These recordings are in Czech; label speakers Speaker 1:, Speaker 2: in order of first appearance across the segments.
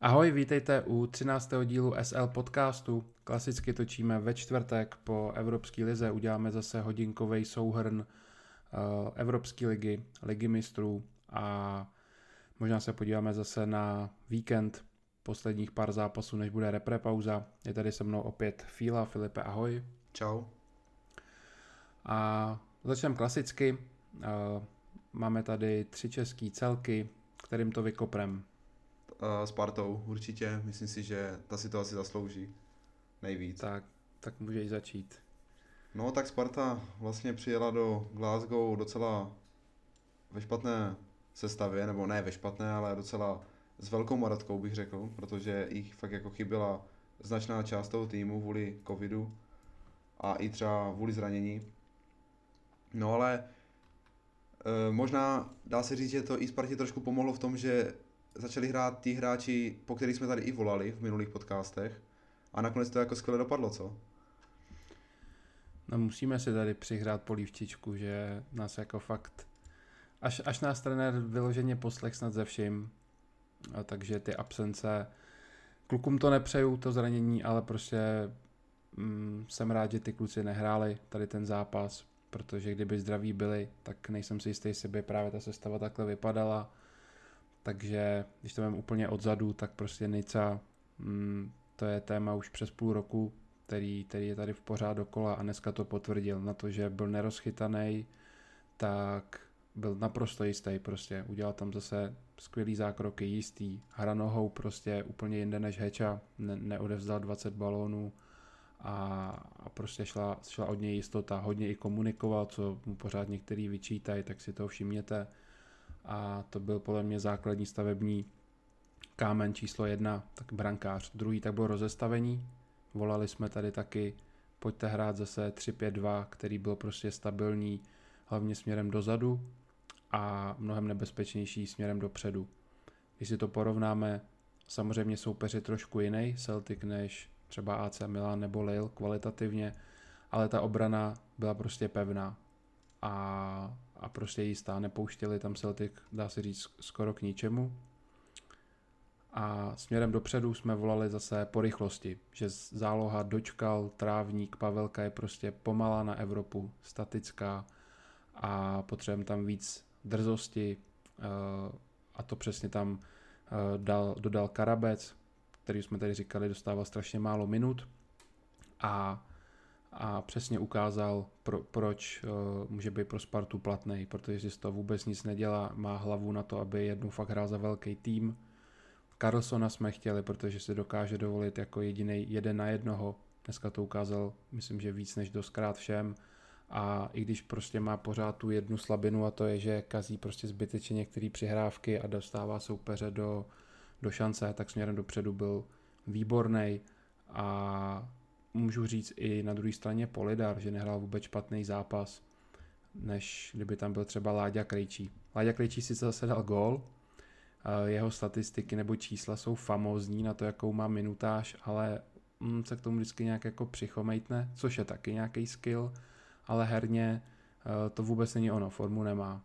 Speaker 1: Ahoj, vítejte u 13. dílu SL podcastu. Klasicky točíme ve čtvrtek po Evropské lize. Uděláme zase hodinkový souhrn uh, Evropské ligy, ligy mistrů a možná se podíváme zase na víkend posledních pár zápasů, než bude repre pauza. Je tady se mnou opět Fíla. Filipe, ahoj.
Speaker 2: Čau.
Speaker 1: A začneme klasicky. Uh, máme tady tři české celky, kterým to vykoprem
Speaker 2: Spartou určitě. Myslím si, že ta si to asi zaslouží nejvíc.
Speaker 1: Tak, tak můžeš začít.
Speaker 2: No tak Sparta vlastně přijela do Glasgow docela ve špatné sestavě, nebo ne ve špatné, ale docela s velkou maratkou bych řekl, protože jich fakt jako chyběla značná část toho týmu kvůli covidu a i třeba kvůli zranění. No ale e, možná dá se říct, že to i Spartě trošku pomohlo v tom, že začali hrát ti hráči, po kterých jsme tady i volali v minulých podcastech. A nakonec to jako skvěle dopadlo, co?
Speaker 1: No musíme si tady přihrát polívčičku, že nás jako fakt, až, až nás trenér vyloženě poslech snad ze vším, a takže ty absence, klukům to nepřeju, to zranění, ale prostě mm, jsem rád, že ty kluci nehráli tady ten zápas, protože kdyby zdraví byli, tak nejsem si jistý, jestli by právě ta sestava takhle vypadala takže když to mám úplně odzadu, tak prostě Nica, mm, to je téma už přes půl roku, který, který je tady v pořád dokola a dneska to potvrdil. Na to, že byl nerozchytaný, tak byl naprosto jistý prostě, udělal tam zase skvělý zákroky, jistý, hra nohou prostě úplně jinde než Heča, ne, neodevzdal 20 balónů a, a prostě šla, šla od něj jistota, hodně i komunikoval, co mu pořád některý vyčítají, tak si to všimněte a to byl podle mě základní stavební kámen číslo jedna, tak brankář. Druhý tak byl rozestavení, volali jsme tady taky, pojďte hrát zase 3-5-2, který byl prostě stabilní, hlavně směrem dozadu a mnohem nebezpečnější směrem dopředu. Když si to porovnáme, samozřejmě soupeř je trošku jiný, Celtic než třeba AC Milan nebo Lille kvalitativně, ale ta obrana byla prostě pevná a a prostě jistá. Nepouštěli tam Celtic, dá se říct, skoro k ničemu. A směrem dopředu jsme volali zase po rychlosti, že záloha dočkal, trávník, Pavelka je prostě pomalá na Evropu, statická a potřebujeme tam víc drzosti eh, a to přesně tam eh, dal, dodal Karabec, který jsme tady říkali, dostával strašně málo minut a a přesně ukázal, pro, proč uh, může být pro Spartu platný, protože si z toho vůbec nic nedělá, má hlavu na to, aby jednou fakt hrál za velký tým. Carlsona jsme chtěli, protože si dokáže dovolit jako jediný jeden na jednoho. Dneska to ukázal, myslím, že víc než doskrát všem. A i když prostě má pořád tu jednu slabinu a to je, že kazí prostě zbytečně některé přihrávky a dostává soupeře do, do šance, tak směrem dopředu byl výborný a můžu říct i na druhé straně Polidar, že nehrál vůbec špatný zápas, než kdyby tam byl třeba Láďa Krejčí. Láďa Krejčí si zase dal gól, jeho statistiky nebo čísla jsou famózní na to, jakou má minutáž, ale mm, se k tomu vždycky nějak jako přichomejtne, což je taky nějaký skill, ale herně e, to vůbec není ono, formu nemá.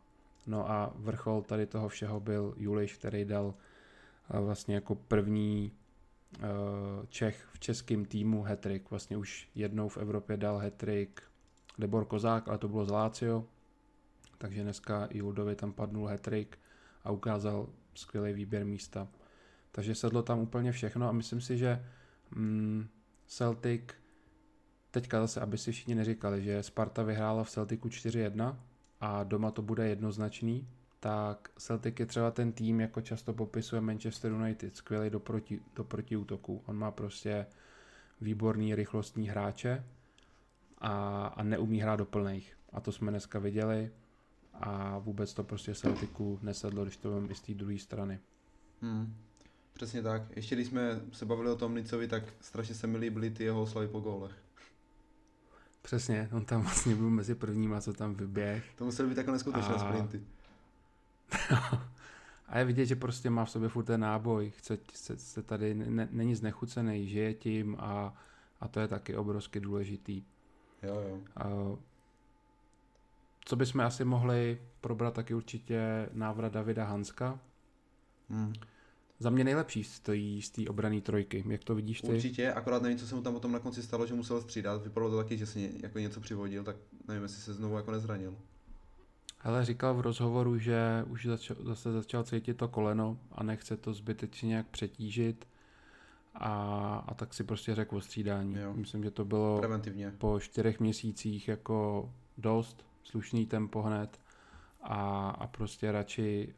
Speaker 1: No a vrchol tady toho všeho byl Juliš, který dal e, vlastně jako první Čech v českém týmu hetrik. Vlastně už jednou v Evropě dal hetrik Debor Kozák, ale to bylo z Lácio, takže dneska i Juldovi tam padnul hetrik a ukázal skvělý výběr místa. Takže sedlo tam úplně všechno a myslím si, že mm, Celtic, teďka zase, aby si všichni neříkali, že Sparta vyhrála v Celticu 4-1 a doma to bude jednoznačný, tak Celtic je třeba ten tým, jako často popisuje Manchester United, skvělý do, proti, do protiútoku. On má prostě výborný rychlostní hráče a, a neumí hrát do plných. A to jsme dneska viděli a vůbec to prostě Celticu nesedlo, když to vím i z té druhé strany.
Speaker 2: Hmm. Přesně tak. Ještě když jsme se bavili o tom Nicovi, tak strašně se mi líbily ty jeho oslavy po gólech.
Speaker 1: Přesně, on tam vlastně byl mezi prvníma, co tam vyběh.
Speaker 2: To museli být jako neskutečné a... sprinty.
Speaker 1: a je vidět, že prostě má v sobě furt ten náboj, chce, chce, chce tady, ne, není znechucený, žije tím a, a to je taky obrovsky důležitý.
Speaker 2: Jo, jo. A,
Speaker 1: co bychom asi mohli probrat taky určitě návrat Davida Hanska.
Speaker 2: Hmm.
Speaker 1: za mě nejlepší stojí z té obrané trojky. Jak to vidíš ty?
Speaker 2: Určitě, akorát nevím, co se mu tam potom na konci stalo, že musel střídat. Vypadalo to taky, že si jako něco přivodil, tak nevím, jestli se znovu jako nezranil.
Speaker 1: Hele, říkal v rozhovoru, že už začal, zase začal cítit to koleno a nechce to zbytečně nějak přetížit a, a tak si prostě řekl o střídání. Jo. Myslím, že to bylo
Speaker 2: Preventivně.
Speaker 1: po čtyřech měsících jako dost, slušný tempo hned a, a prostě radši,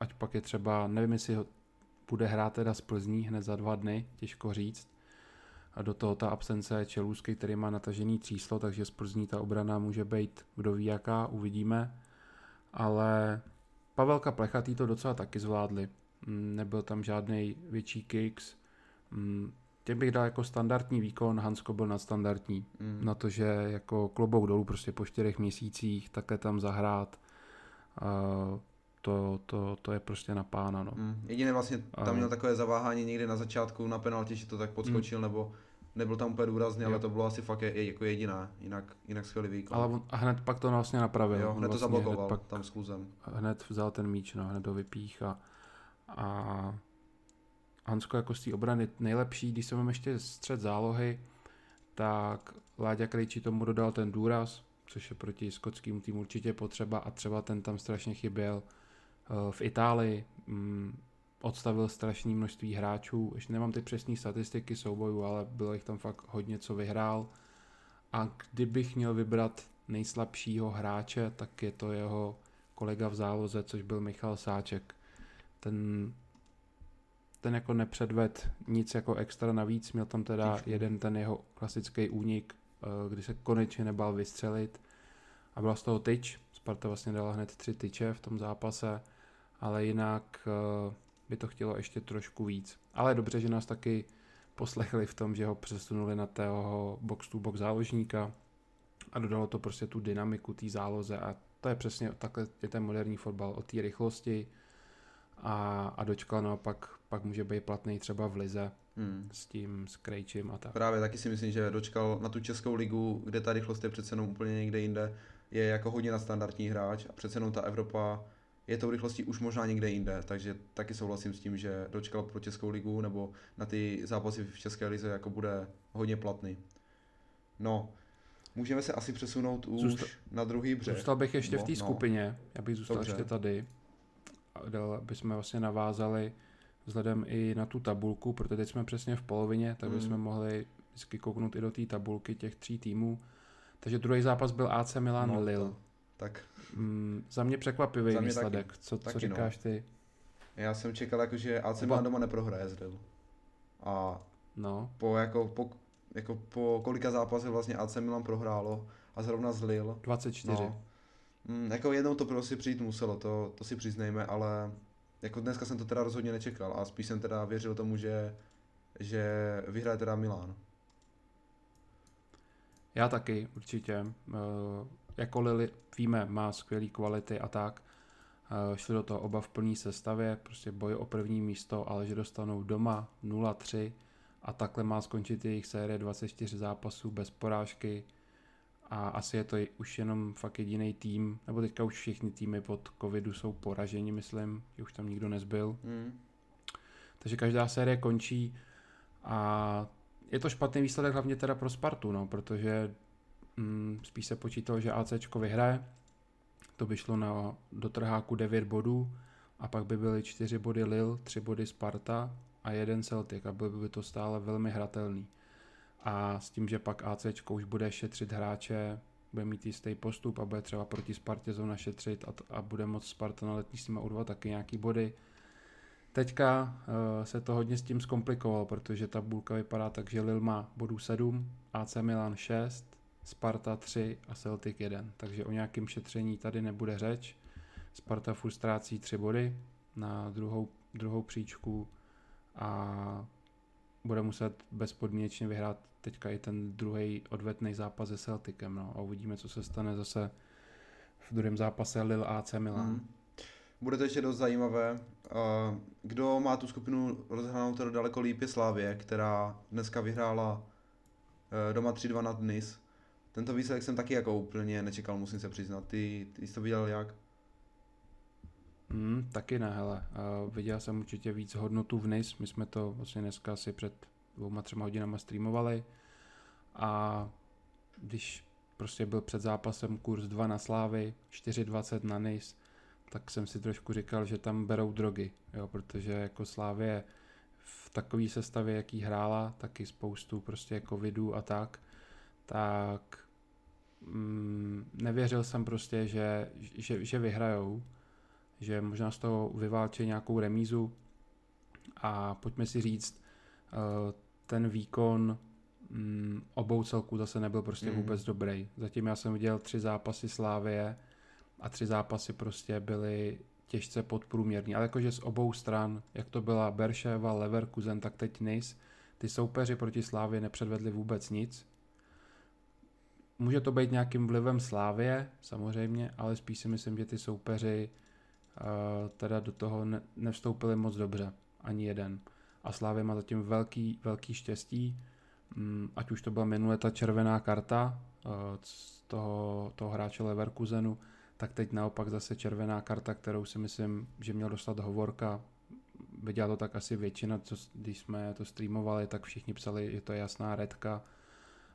Speaker 1: ať pak je třeba, nevím jestli ho bude hrát teda z Plzní hned za dva dny, těžko říct, a do toho ta absence Čelůsky, který má natažený tříslo, takže z Plzní ta obrana může být kdo ví jaká, uvidíme. Ale Pavelka Plechatý to docela taky zvládli. Mm, nebyl tam žádný větší kicks. Mm, těm bych dal jako standardní výkon, Hansko byl nadstandardní. Mm. Na to, že jako klobouk dolů prostě po čtyřech měsících takhle tam zahrát, to, to, to je prostě na pána. No. Mm.
Speaker 2: Jediné vlastně tam měl takové zaváhání někdy na začátku na penaltě, že to tak podskočil, mm. nebo nebyl tam úplně důrazný, ale to bylo asi fakt je, jako jediná, jinak, jinak skvělý výkon.
Speaker 1: Ale on, a hned pak to vlastně napravil.
Speaker 2: Jo, hned
Speaker 1: vlastně,
Speaker 2: to zablokoval hned pak, tam s kluzem.
Speaker 1: Hned vzal ten míč, no, hned ho vypích a, a Hansko jako z té obrany nejlepší, když jsem ještě střed zálohy, tak Láďa Krejčí tomu dodal ten důraz, což je proti skotským týmu určitě potřeba a třeba ten tam strašně chyběl eh, v Itálii. Odstavil strašné množství hráčů, ještě nemám ty přesné statistiky soubojů, ale bylo jich tam fakt hodně, co vyhrál. A kdybych měl vybrat nejslabšího hráče, tak je to jeho kolega v záloze, což byl Michal Sáček. Ten, ten jako nepředved nic jako extra navíc, měl tam teda Tyčku. jeden ten jeho klasický únik, eh, kdy se konečně nebal vystřelit a byla z toho tyč. Sparta vlastně dala hned tři tyče v tom zápase, ale jinak eh, by to chtělo ještě trošku víc. Ale dobře, že nás taky poslechli v tom, že ho přesunuli na tého box-to-box záložníka a dodalo to prostě tu dynamiku té záloze a to je přesně takhle je ten moderní fotbal o té rychlosti a, a dočkal naopak pak může být platný třeba v Lize hmm. s tím s Krejčím a tak.
Speaker 2: Právě taky si myslím, že dočkal na tu českou ligu, kde ta rychlost je přece jenom úplně někde jinde, je jako hodně na standardní hráč a přece jenom ta Evropa je tou rychlostí už možná někde jinde, takže taky souhlasím s tím, že dočkal pro Českou ligu nebo na ty zápasy v České lize jako bude hodně platný. No, můžeme se asi přesunout už Zůsta- na druhý břeh.
Speaker 1: Zůstal bych ještě no, v té no. skupině, já bych zůstal Dobře. ještě tady, aby jsme vlastně navázali vzhledem i na tu tabulku, protože teď jsme přesně v polovině, tak bychom mm. mohli vždycky kouknout i do té tabulky těch tří týmů. Takže druhý zápas byl AC Milan no, Lille. To,
Speaker 2: tak
Speaker 1: Mm, za mě překvapivý za mě výsledek. Taky. Co, co taky no. říkáš no. ty?
Speaker 2: Já jsem čekal, jako, že AC Milan doma neprohraje z A
Speaker 1: no.
Speaker 2: po, jako, po, jako po kolika zápasech vlastně AC Milan prohrálo a zrovna z Lille.
Speaker 1: 24. No.
Speaker 2: Mm, jako jednou to prostě přijít muselo, to, to si přiznejme, ale jako dneska jsem to teda rozhodně nečekal a spíš jsem teda věřil tomu, že, že vyhraje teda Milán.
Speaker 1: Já taky, určitě. Jako Lily víme, má skvělé kvality a tak. Uh, šli do toho oba v plné sestavě, prostě boj o první místo, ale že dostanou doma 0-3 a takhle má skončit jejich série 24 zápasů bez porážky a asi je to už jenom fakt jediný tým, nebo teďka už všichni týmy pod covidu jsou poraženi, myslím, že už tam nikdo nezbyl. Mm. Takže každá série končí a je to špatný výsledek hlavně teda pro Spartu, no, protože mm, spíš se počítalo, že AC vyhraje, to by šlo na dotrháku 9 bodů a pak by byly 4 body Lille, 3 body Sparta a jeden Celtic a byl by to stále velmi hratelný. A s tím, že pak AC už bude šetřit hráče, bude mít jistý postup a bude třeba proti Spartě zóna šetřit a, a bude moct Sparta na letní s nimi urvat taky nějaký body. Teďka uh, se to hodně s tím zkomplikovalo, protože ta bulka vypadá tak, že Lille má bodů 7, AC Milan 6, Sparta 3 a Celtic 1. Takže o nějakém šetření tady nebude řeč. Sparta furt ztrácí 3 body na druhou, druhou příčku a bude muset bezpodmínečně vyhrát teďka i ten druhý odvetný zápas se Celticem. No. A uvidíme, co se stane zase v druhém zápase Lille AC Milan. Hmm.
Speaker 2: Bude to ještě dost zajímavé. Kdo má tu skupinu rozhranou to daleko líp je Slávě, která dneska vyhrála eh, doma 3-2 nad Nice tento výsledek jsem taky jako úplně nečekal, musím se přiznat. Ty, ty jsi to viděl jak?
Speaker 1: Mm, taky ne, hele. Uh, viděl jsem určitě víc hodnotu vniz. My jsme to vlastně dneska asi před dvouma, třema hodinama streamovali. A když prostě byl před zápasem kurz 2 na Slávy, 4,20 na NIS, tak jsem si trošku říkal, že tam berou drogy, jo, protože jako Slávě v takové sestavě, jaký hrála, taky spoustu prostě covidů a tak, tak mm, nevěřil jsem prostě, že, že, že vyhrajou, že možná z toho vyválčí nějakou remízu a pojďme si říct, eh, ten výkon mm, obou celků zase nebyl prostě mm. vůbec dobrý. Zatím já jsem viděl tři zápasy Slávie a tři zápasy prostě byly těžce podprůměrný. Ale jakože z obou stran, jak to byla Berševa, Leverkusen, tak teď Nis, ty soupeři proti Slávě nepředvedli vůbec nic. Může to být nějakým vlivem Slávě, samozřejmě, ale spíš si myslím, že ty soupeři uh, teda do toho ne, nevstoupili moc dobře. Ani jeden. A Slávě má zatím velký, velký štěstí, um, ať už to byla minule ta červená karta uh, z toho, toho hráče Leverkusenu, tak teď naopak zase červená karta, kterou si myslím, že měl dostat Hovorka. Viděla to tak asi většina, co, když jsme to streamovali, tak všichni psali, že to je jasná redka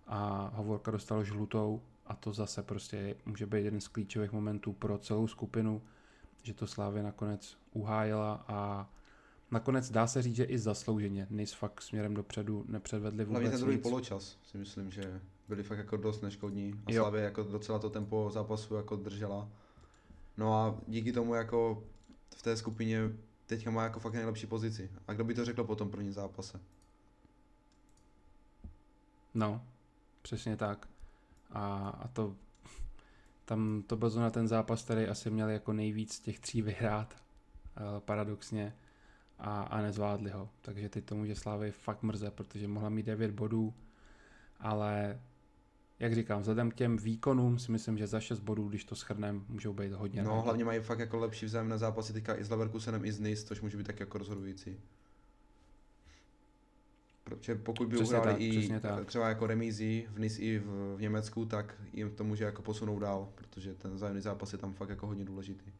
Speaker 1: a Hovorka dostal žlutou a to zase prostě může být jeden z klíčových momentů pro celou skupinu, že to Slávě nakonec uhájila a nakonec dá se říct, že i zaslouženě. Nejs fakt směrem dopředu nepředvedli vůbec
Speaker 2: Hlavně ten druhý
Speaker 1: nic.
Speaker 2: poločas si myslím, že byli fakt jako dost neškodní a
Speaker 1: Jo.
Speaker 2: Slavě jako docela to tempo zápasu jako držela. No a díky tomu jako v té skupině teďka má jako fakt nejlepší pozici. A kdo by to řekl po tom prvním zápase?
Speaker 1: No, přesně tak. A, a to tam to byl zrovna ten zápas, který asi měli jako nejvíc z těch tří vyhrát, eh, paradoxně, a, a nezvládli ho. Takže teď to může Slávy fakt mrze, protože mohla mít 9 bodů, ale jak říkám, vzhledem k těm výkonům si myslím, že za 6 bodů, když to schrnem, můžou být hodně
Speaker 2: No
Speaker 1: rádi.
Speaker 2: hlavně mají fakt jako lepší vzájemné zápasy teďka i s Leverkusenem i s Nice, což může být tak jako rozhodující. Protože pokud by
Speaker 1: Přesně
Speaker 2: uhrali
Speaker 1: tak,
Speaker 2: i
Speaker 1: tak.
Speaker 2: třeba jako remízy v Nice i v, v Německu, tak jim to může jako posunout dál, protože ten vzájemný zápas je tam fakt jako hodně důležitý.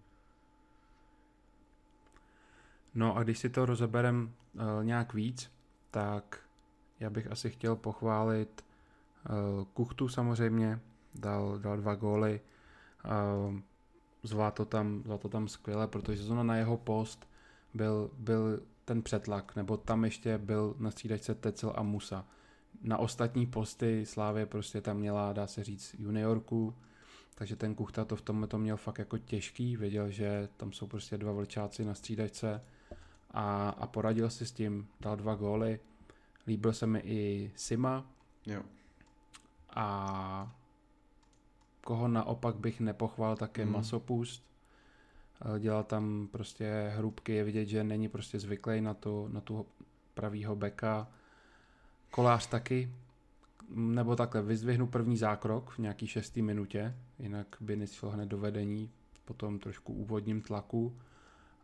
Speaker 1: No a když si to rozeberem uh, nějak víc, tak já bych asi chtěl pochválit uh, Kuchtu samozřejmě, dal, dal dva góly, uh, zvládl to tam, to tam skvěle, protože zrovna na jeho post byl, byl ten přetlak, nebo tam ještě byl na střídačce Tecel a Musa. Na ostatní posty Slávě prostě tam měla, dá se říct, juniorku, takže ten Kuchta to v tomhle to měl fakt jako těžký, věděl, že tam jsou prostě dva vlčáci na střídačce a, a poradil si s tím, dal dva góly. Líbil se mi i Sima
Speaker 2: Jo.
Speaker 1: a koho naopak bych nepochval, tak je
Speaker 2: Mm.
Speaker 1: Masopust. Dělal tam prostě hrubky, je vidět, že není prostě zvyklý na, to, na tu pravýho beka. Kolář taky, nebo takhle, vyzdvihnu první zákrok v nějaký šestý minutě, jinak by nešlo hned do vedení po tom trošku úvodním tlaku,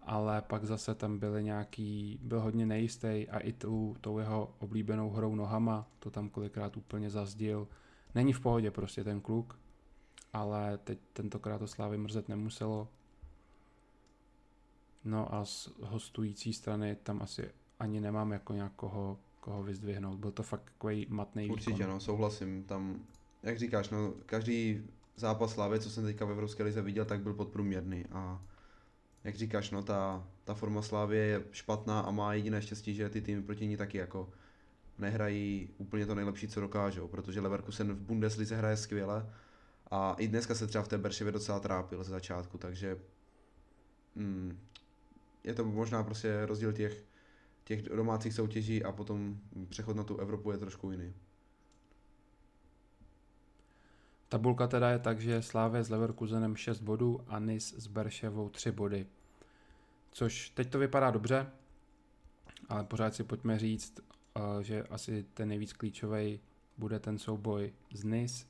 Speaker 1: ale pak zase tam byly nějaký, byl hodně nejistý a i tu, tou jeho oblíbenou hrou nohama, to tam kolikrát úplně zazdil. Není v pohodě prostě ten kluk, ale teď tentokrát to Slávy mrzet nemuselo. No a z hostující strany tam asi ani nemám jako nějakého koho vyzdvihnout. Byl to fakt takový matný
Speaker 2: Určitě, no, souhlasím. Tam, jak říkáš, no, každý zápas Slávy, co jsem teďka v Evropské lize viděl, tak byl podprůměrný a jak říkáš, no, ta, ta forma Slávy je špatná a má jediné štěstí, že ty týmy proti ní taky jako nehrají úplně to nejlepší, co dokážou, protože Leverkusen v Bundeslize hraje skvěle a i dneska se třeba v té Berševě docela trápil ze začátku, takže mm, je to možná prostě rozdíl těch, těch domácích soutěží a potom přechod na tu Evropu je trošku jiný.
Speaker 1: Tabulka teda je tak, že Slávě s Leverkusenem 6 bodů a Nis s Berševou 3 body. Což teď to vypadá dobře, ale pořád si pojďme říct, eh, že asi ten nejvíc klíčový bude ten souboj z Nis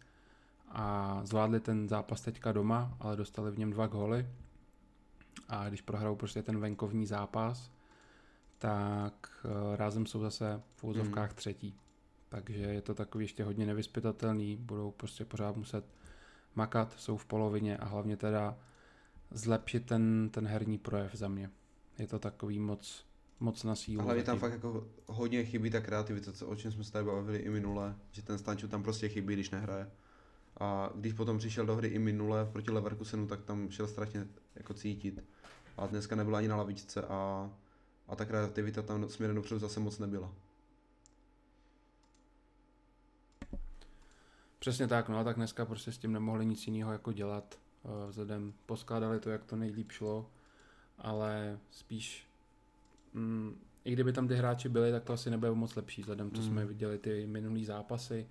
Speaker 1: a zvládli ten zápas teďka doma, ale dostali v něm dva góly a když prohrajou prostě ten venkovní zápas, tak eh, rázem jsou zase v úzovkách
Speaker 2: Mhm.
Speaker 1: třetí. Takže je to takový ještě hodně nevyspytatelný, budou prostě pořád muset makat, jsou v polovině a hlavně teda zlepšit ten, ten herní projev za mě. Je to takový moc, moc na sílu.
Speaker 2: A hlavně tam fakt jako hodně chybí ta kreativita, co, o čem jsme se tady bavili i minule, že ten Stanču tam prostě chybí, když nehraje. A když potom přišel do hry i minule proti Leverkusenu, tak tam šel strašně jako cítit. A dneska nebyla ani na lavičce a, a ta kreativita tam směrem dopředu zase moc nebyla.
Speaker 1: Přesně tak, no a tak dneska prostě s tím nemohli nic jiného jako dělat. Eh, vzhledem poskládali to, jak to nejlíp šlo, ale spíš mm, i kdyby tam ty hráči byli, tak to asi nebude moc lepší, vzhledem, co mm. jsme viděli ty minulý zápasy.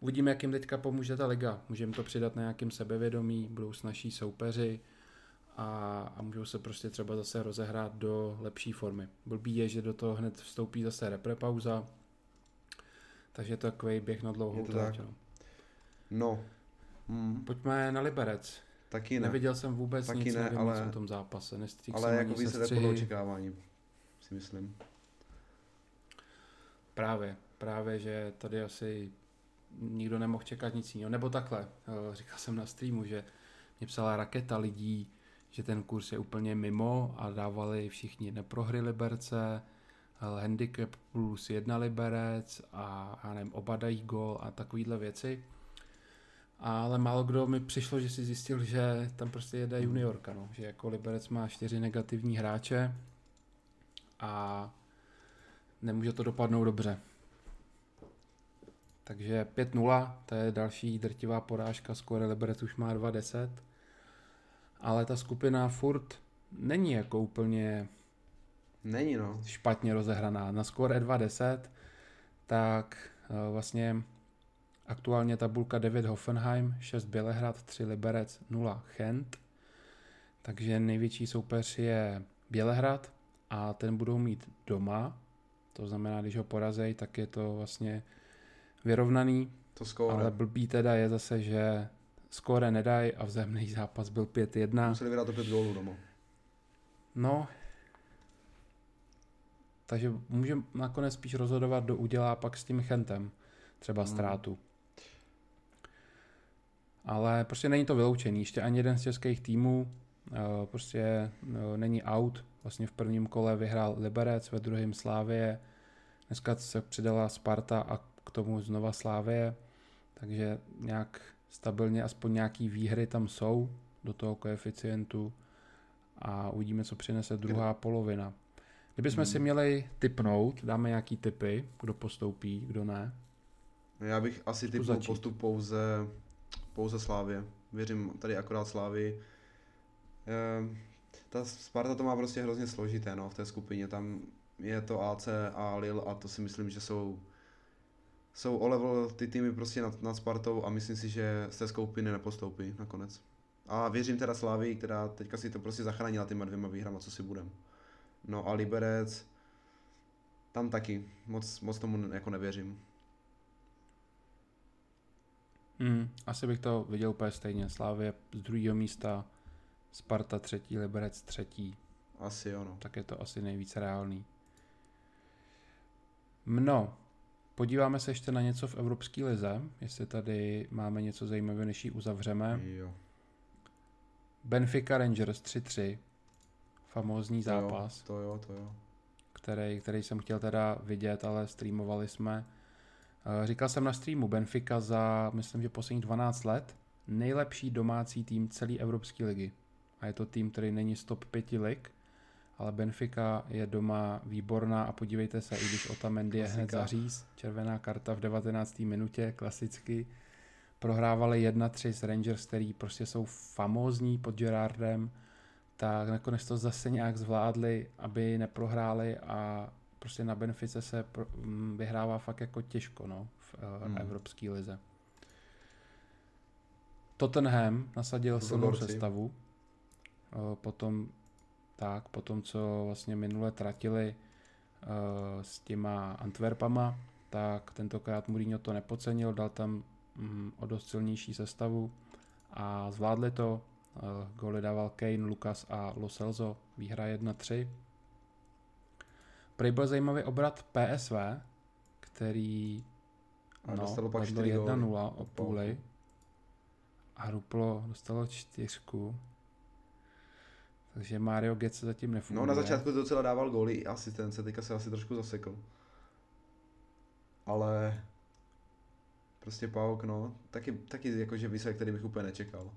Speaker 1: Uvidíme, jak jim teďka pomůže ta liga. Můžeme to přidat na nějakým sebevědomí, budou snažší soupeři a, a můžou se prostě třeba zase rozehrát do lepší formy. Blbý je, že do toho hned vstoupí zase reprepauza, takže to je takový běh na dlouhou
Speaker 2: trať. No. no.
Speaker 1: Hmm. Pojďme na Liberec.
Speaker 2: Taky ne.
Speaker 1: Neviděl jsem vůbec Taky nic, ne, nevím ale, nic o tom zápase. Nestřík
Speaker 2: ale jako výsledek podle očekávání, si myslím.
Speaker 1: Právě, právě, že tady asi nikdo nemohl čekat nic jiného. Nebo takhle, eh, říkal jsem na streamu, že mě psala raketa lidí, že ten kurz je úplně mimo a dávali všichni neprohry Liberce, eh, handicap plus jedna Liberec a já nevím, oba dají gol a takovýhle věci. Ale málo kdo mi přišlo, že si zjistil, že tam prostě jede juniorka, no. že jako Liberec má čtyři negativní hráče a nemůže to dopadnout dobře. Takže 5-0, to je další drtivá porážka, skóre Liberec už má 2-10. Ale ta skupina furt není jako úplně
Speaker 2: není no.
Speaker 1: špatně rozehraná. Na skóre 2-10, tak uh, vlastně aktuálně tabulka 9 Hoffenheim, 6 Bělehrad, 3 Liberec, 0 Chent. Takže největší soupeř je Bělehrad a ten budou mít doma. To znamená, když ho porazej, tak je to vlastně vyrovnaný.
Speaker 2: To skóre.
Speaker 1: Ale blbý teda je zase, že skóre nedají a vzemný zápas byl 5-1.
Speaker 2: Museli vyhrát 5 gólů doma.
Speaker 1: No, takže můžeme nakonec spíš rozhodovat, kdo udělá pak s tím Chentem třeba hmm. ztrátu. Ale prostě není to vyloučený. Ještě ani jeden z českých týmů uh, prostě uh, není out. Vlastně v prvním kole vyhrál Liberec, ve druhém Slávě. Dneska se přidala Sparta a k tomu znova Slávě, takže nějak stabilně aspoň nějaký výhry tam jsou do toho koeficientu a uvidíme, co přinese druhá polovina. Kdybychom hmm. si měli typnout, dáme nějaký typy, kdo postoupí, kdo ne.
Speaker 2: Já bych asi typnul postup pouze, pouze Slávě. Věřím tady akorát Slávy. Ehm, ta Sparta to má prostě hrozně složité no, v té skupině. Tam je to AC a Lille a to si myslím, že jsou jsou o level ty týmy prostě nad, nad Spartou a myslím si, že z té skupiny nepostoupí nakonec. A věřím teda Slávy, která teďka si to prostě zachránila těma dvěma výhrama, co si budem. No a Liberec, tam taky, moc, moc tomu jako nevěřím.
Speaker 1: Hmm, asi bych to viděl úplně stejně. Slávě z druhého místa, Sparta třetí, Liberec třetí.
Speaker 2: Asi ono.
Speaker 1: Tak je to asi nejvíce reálný. Mno, Podíváme se ještě na něco v Evropské lize, jestli tady máme něco zajímavého, než ji uzavřeme.
Speaker 2: Jo.
Speaker 1: Benfica Rangers 3-3, famózní zápas.
Speaker 2: To jo, to jo.
Speaker 1: Který, který jsem chtěl teda vidět, ale streamovali jsme. Eh, říkal jsem na streamu Benfica za, myslím, že posledních 12 let nejlepší domácí tým celé Evropské ligy. A je to tým, který není z top 5 lig, ale Benfica je doma výborná a podívejte se, i když Otamendi je hned zaříz, červená karta v 19. minutě, klasicky, prohrávali 1-3 s Rangers, který prostě jsou famózní pod Gerardem, tak nakonec to zase nějak zvládli, aby neprohráli a prostě na Benfice se mm, vyhrává fakt jako těžko no, v uh, hmm. Evropské lize. Tottenham nasadil silnou sestavu, uh, potom tak, po tom, co vlastně minule tratili uh, s těma Antwerpama, tak tentokrát Mourinho to nepocenil, dal tam um, o dost silnější sestavu a zvládli to. Uh, góly dával Kane, Lukas a Lo Celso, výhra 1-3. Prej byl zajímavý obrat PSV, který
Speaker 2: a no, dostalo pak 1-0
Speaker 1: o půli a Ruplo dostalo čtyřku. Takže Mario Götze zatím nefunguje.
Speaker 2: No na začátku to docela dával góly i asistence, teďka se asi trošku zasekl. Ale prostě Pauk, no, taky, taky jakože výsledek, který bych úplně nečekal.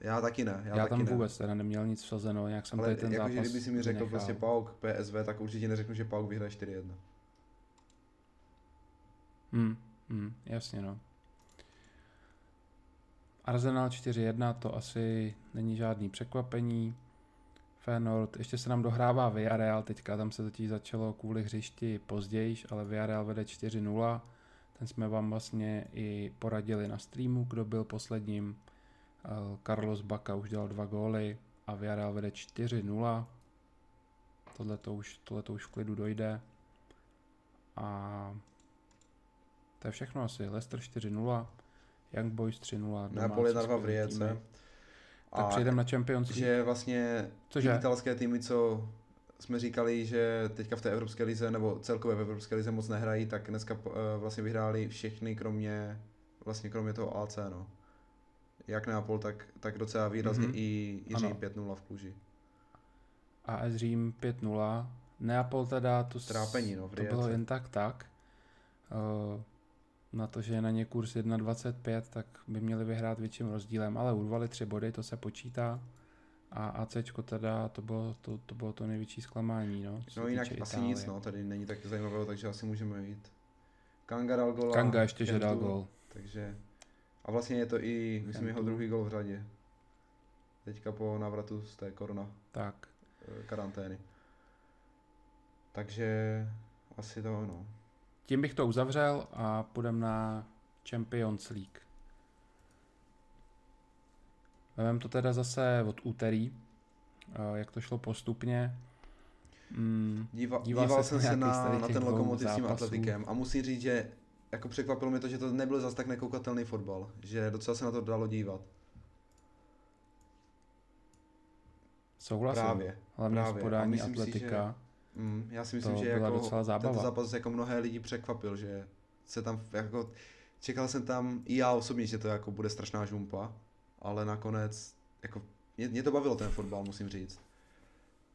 Speaker 2: Já taky ne. Já,
Speaker 1: já
Speaker 2: taky
Speaker 1: tam
Speaker 2: ne.
Speaker 1: vůbec teda neměl nic vsazeno, nějak jsem
Speaker 2: Ale
Speaker 1: tady ten
Speaker 2: jakože
Speaker 1: zápas
Speaker 2: kdyby si mi řekl
Speaker 1: vynechal.
Speaker 2: prostě Pauk PSV, tak určitě neřeknu, že Pauk vyhraje 4-1.
Speaker 1: Hmm, hmm, jasně no. Arsenal 4-1, to asi není žádný překvapení. Feyenoord, ještě se nám dohrává Villarreal teďka, tam se totiž začalo kvůli hřišti později, ale Villarreal vede 4-0. Ten jsme vám vlastně i poradili na streamu, kdo byl posledním. Eh, Carlos Bacca už dělal dva góly a Villarreal vede 4-0. Tohle to už, tohleto už v klidu dojde. A to je všechno asi. Leicester 4-0, Young Boys 3-0.
Speaker 2: Napoli na
Speaker 1: domácí
Speaker 2: dva v
Speaker 1: týmy. Tak přejdeme na Champions League.
Speaker 2: že vlastně
Speaker 1: Cože?
Speaker 2: italské týmy, co jsme říkali, že teďka v té Evropské lize, nebo celkově v Evropské lize moc nehrají, tak dneska uh, vlastně vyhráli všechny, kromě vlastně kromě toho AC, no. Jak Neapol, tak, tak docela výrazně
Speaker 1: Mhm.
Speaker 2: mm-hmm. i, i. Řím 5-0 v Kluži.
Speaker 1: AS Řím 5-0. Neapol teda to,
Speaker 2: Trápení, no,
Speaker 1: to bylo jen tak tak. Eh, Na to, že je na ně kurz 1,25, tak by měli vyhrát větším rozdílem, ale urvali tři body, to se počítá. A ACčko teda, to bylo to, to, bylo to největší zklamání, no.
Speaker 2: No jinak asi
Speaker 1: Itálie.
Speaker 2: nic, no, tady není tak zajímavého, takže asi můžeme jít. Kanga dal gola.
Speaker 1: Kanga ještě, že dal gol.
Speaker 2: Takže, a vlastně je to i, myslím, jeho
Speaker 1: Kentu.
Speaker 2: druhý gol v řadě. Teďka po návratu z té korona
Speaker 1: Tak.
Speaker 2: eh, karantény. Takže asi to, no.
Speaker 1: Tím bych to uzavřel a půjdeme na Champions League. Vememe to teda zase od úterý, eh, jak to šlo postupně. Mm,
Speaker 2: Díva,
Speaker 1: Díval
Speaker 2: díval,
Speaker 1: ses
Speaker 2: jsem se na, na ten lokomotiv s tím atletikem a musím říct, že jako překvapilo mě to, že to nebyl zas tak nekoukatelný fotbal, že docela se na to dalo dívat.
Speaker 1: souhlasím.
Speaker 2: Právě.
Speaker 1: Hlavně
Speaker 2: právě.
Speaker 1: podání
Speaker 2: myslím si,
Speaker 1: atletika.
Speaker 2: Mm, já si myslím,
Speaker 1: To
Speaker 2: že jako
Speaker 1: docela zábava.
Speaker 2: tento zápas jako mnohé lidi překvapil, že se tam jako, čekal jsem tam i já osobně, že to jako bude strašná žumpa, ale nakonec jako mě, mě to bavilo ten fotbal, musím říct.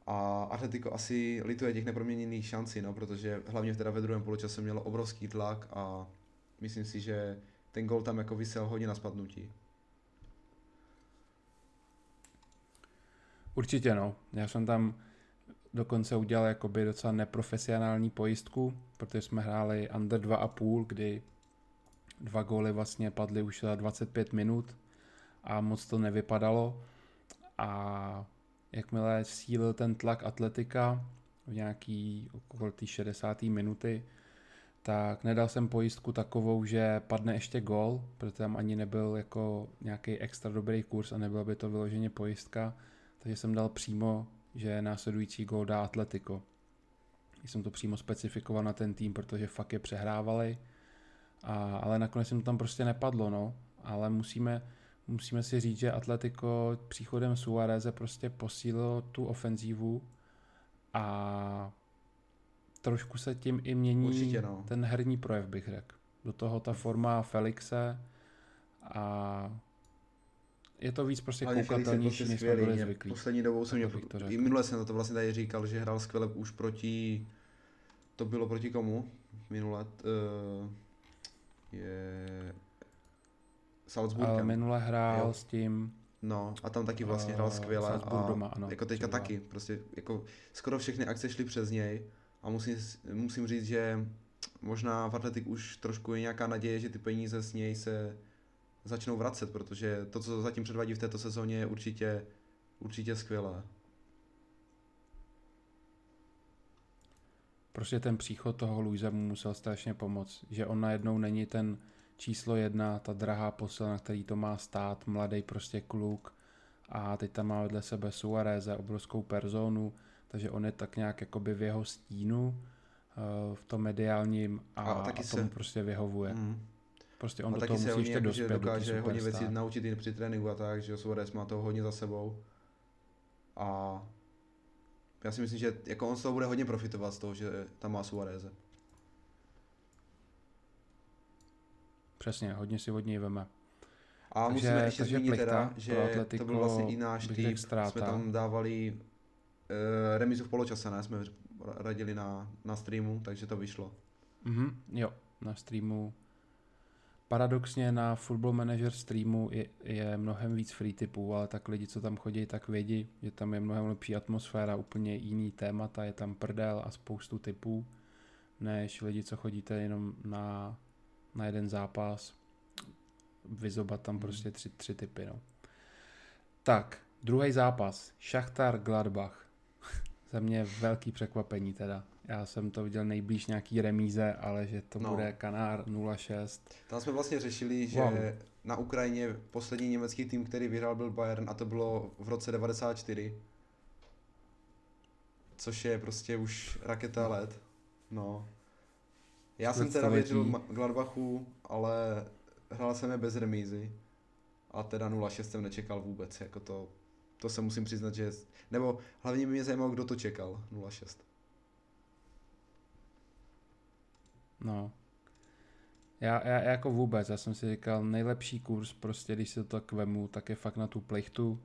Speaker 2: A Atletico asi lituje těch neproměněných šancí, no, protože hlavně teda ve druhém poločase mělo obrovský tlak a myslím si, že ten gol tam jako vysel hodně na spadnutí.
Speaker 1: Určitě no. Já jsem tam dokonce udělal jakoby docela neprofesionální pojistku, protože jsme hráli under 2,5, kdy dva góly vlastně padly už za 25 minut a moc to nevypadalo. A jakmile sílil ten tlak atletika v nějaký okolo té 60. minuty, tak nedal jsem pojistku takovou, že padne ještě gól, protože tam ani nebyl jako nějaký extra dobrý kurz a nebyla by to vyloženě pojistka, takže jsem dal přímo, že následující gól dá Atletico. Jsem to přímo specifikoval na ten tým, protože fakt je přehrávali, a, ale nakonec jim to tam prostě nepadlo, no. Ale musíme, musíme si říct, že Atletico příchodem Suareze prostě posílilo tu ofenzívu a trošku se tím i mění
Speaker 2: Určitě, no.
Speaker 1: ten herní projev, bych řekl. Do toho ta forma Felixe a je to víc prostě koukatelnější,
Speaker 2: prostě
Speaker 1: než jsme byli zvyklí.
Speaker 2: Poslední dobou jsem mě, i minule jsem to vlastně tady říkal, že hrál skvěle už proti, to bylo proti komu? Minule, uh, je Salzburgem.
Speaker 1: Ale minule hrál
Speaker 2: Jo.
Speaker 1: s tím
Speaker 2: No, a tam taky vlastně hrál
Speaker 1: eh,
Speaker 2: skvěle. A
Speaker 1: doma, ano.
Speaker 2: jako teďka
Speaker 1: třeba.
Speaker 2: taky, prostě jako skoro všechny akce šly přes něj a musím, musím říct, že možná v Atletik už trošku je nějaká naděje, že ty peníze z něj se začnou vracet, protože to, co zatím předvádí v této sezóně, je určitě, určitě skvělé.
Speaker 1: Prostě ten příchod toho Luise mu musel strašně pomoct, že on najednou není ten číslo jedna, ta drahá posila, na který to má stát, mladý prostě kluk a teď tam má vedle sebe Suareze, obrovskou personu, takže on je tak nějak jakoby v jeho stínu eh, v tom mediálním a,
Speaker 2: A taky
Speaker 1: a tomu
Speaker 2: se-
Speaker 1: prostě vyhovuje.
Speaker 2: Mm.
Speaker 1: Prostě on
Speaker 2: a
Speaker 1: do
Speaker 2: taky
Speaker 1: toho
Speaker 2: se
Speaker 1: musí ještě dospět,
Speaker 2: dokáže hodně věcí naučit i při tréninku a tak, že Suarez má toho hodně za sebou. A já si myslím, že jako on z toho bude hodně profitovat z toho, že tam má Suareze.
Speaker 1: Přesně, hodně si od něj veme.
Speaker 2: A
Speaker 1: Takže-
Speaker 2: musíme ještě zmínit teda, že to byl vlastně i náš tým, jsme tam dávali uh, remizu v poločase, ne? Jsme radili na, na streamu, takže to vyšlo.
Speaker 1: Mhm, jo, na streamu. Paradoxně na Football Manager streamu je, je mnohem víc free typů, ale tak lidi, co tam chodí, tak vědí, že tam je mnohem lepší atmosféra, úplně jiný témata, je tam prdel a spoustu typů, než lidi, co chodíte jenom na, na jeden zápas, vyzobat tam
Speaker 2: Hmm.
Speaker 1: prostě tři, tři typy. No. Tak, druhý zápas, Šachtar Gladbach. Za mě velký překvapení teda. Já jsem to viděl nejblíž nějaký remíze, ale že to
Speaker 2: No.
Speaker 1: bude Kanár 0-6.
Speaker 2: Tam jsme vlastně řešili, že
Speaker 1: Wow.
Speaker 2: na Ukrajině poslední německý tým, který vyhrál, byl Bayern a to bylo v roce 94. Což je prostě už raketa let. No. Já jsem teda věřil Gladbachu, ale hrál jsem je bez remízy. A teda 0-6 jsem nečekal vůbec, jako to, to se musím přiznat, že... Nebo hlavně by mě zajímalo, kdo to čekal, 0-6.
Speaker 1: No. Já, já, jako vůbec, já jsem si říkal, nejlepší kurz prostě, když si to tak vemu, tak je fakt na tu plechtu,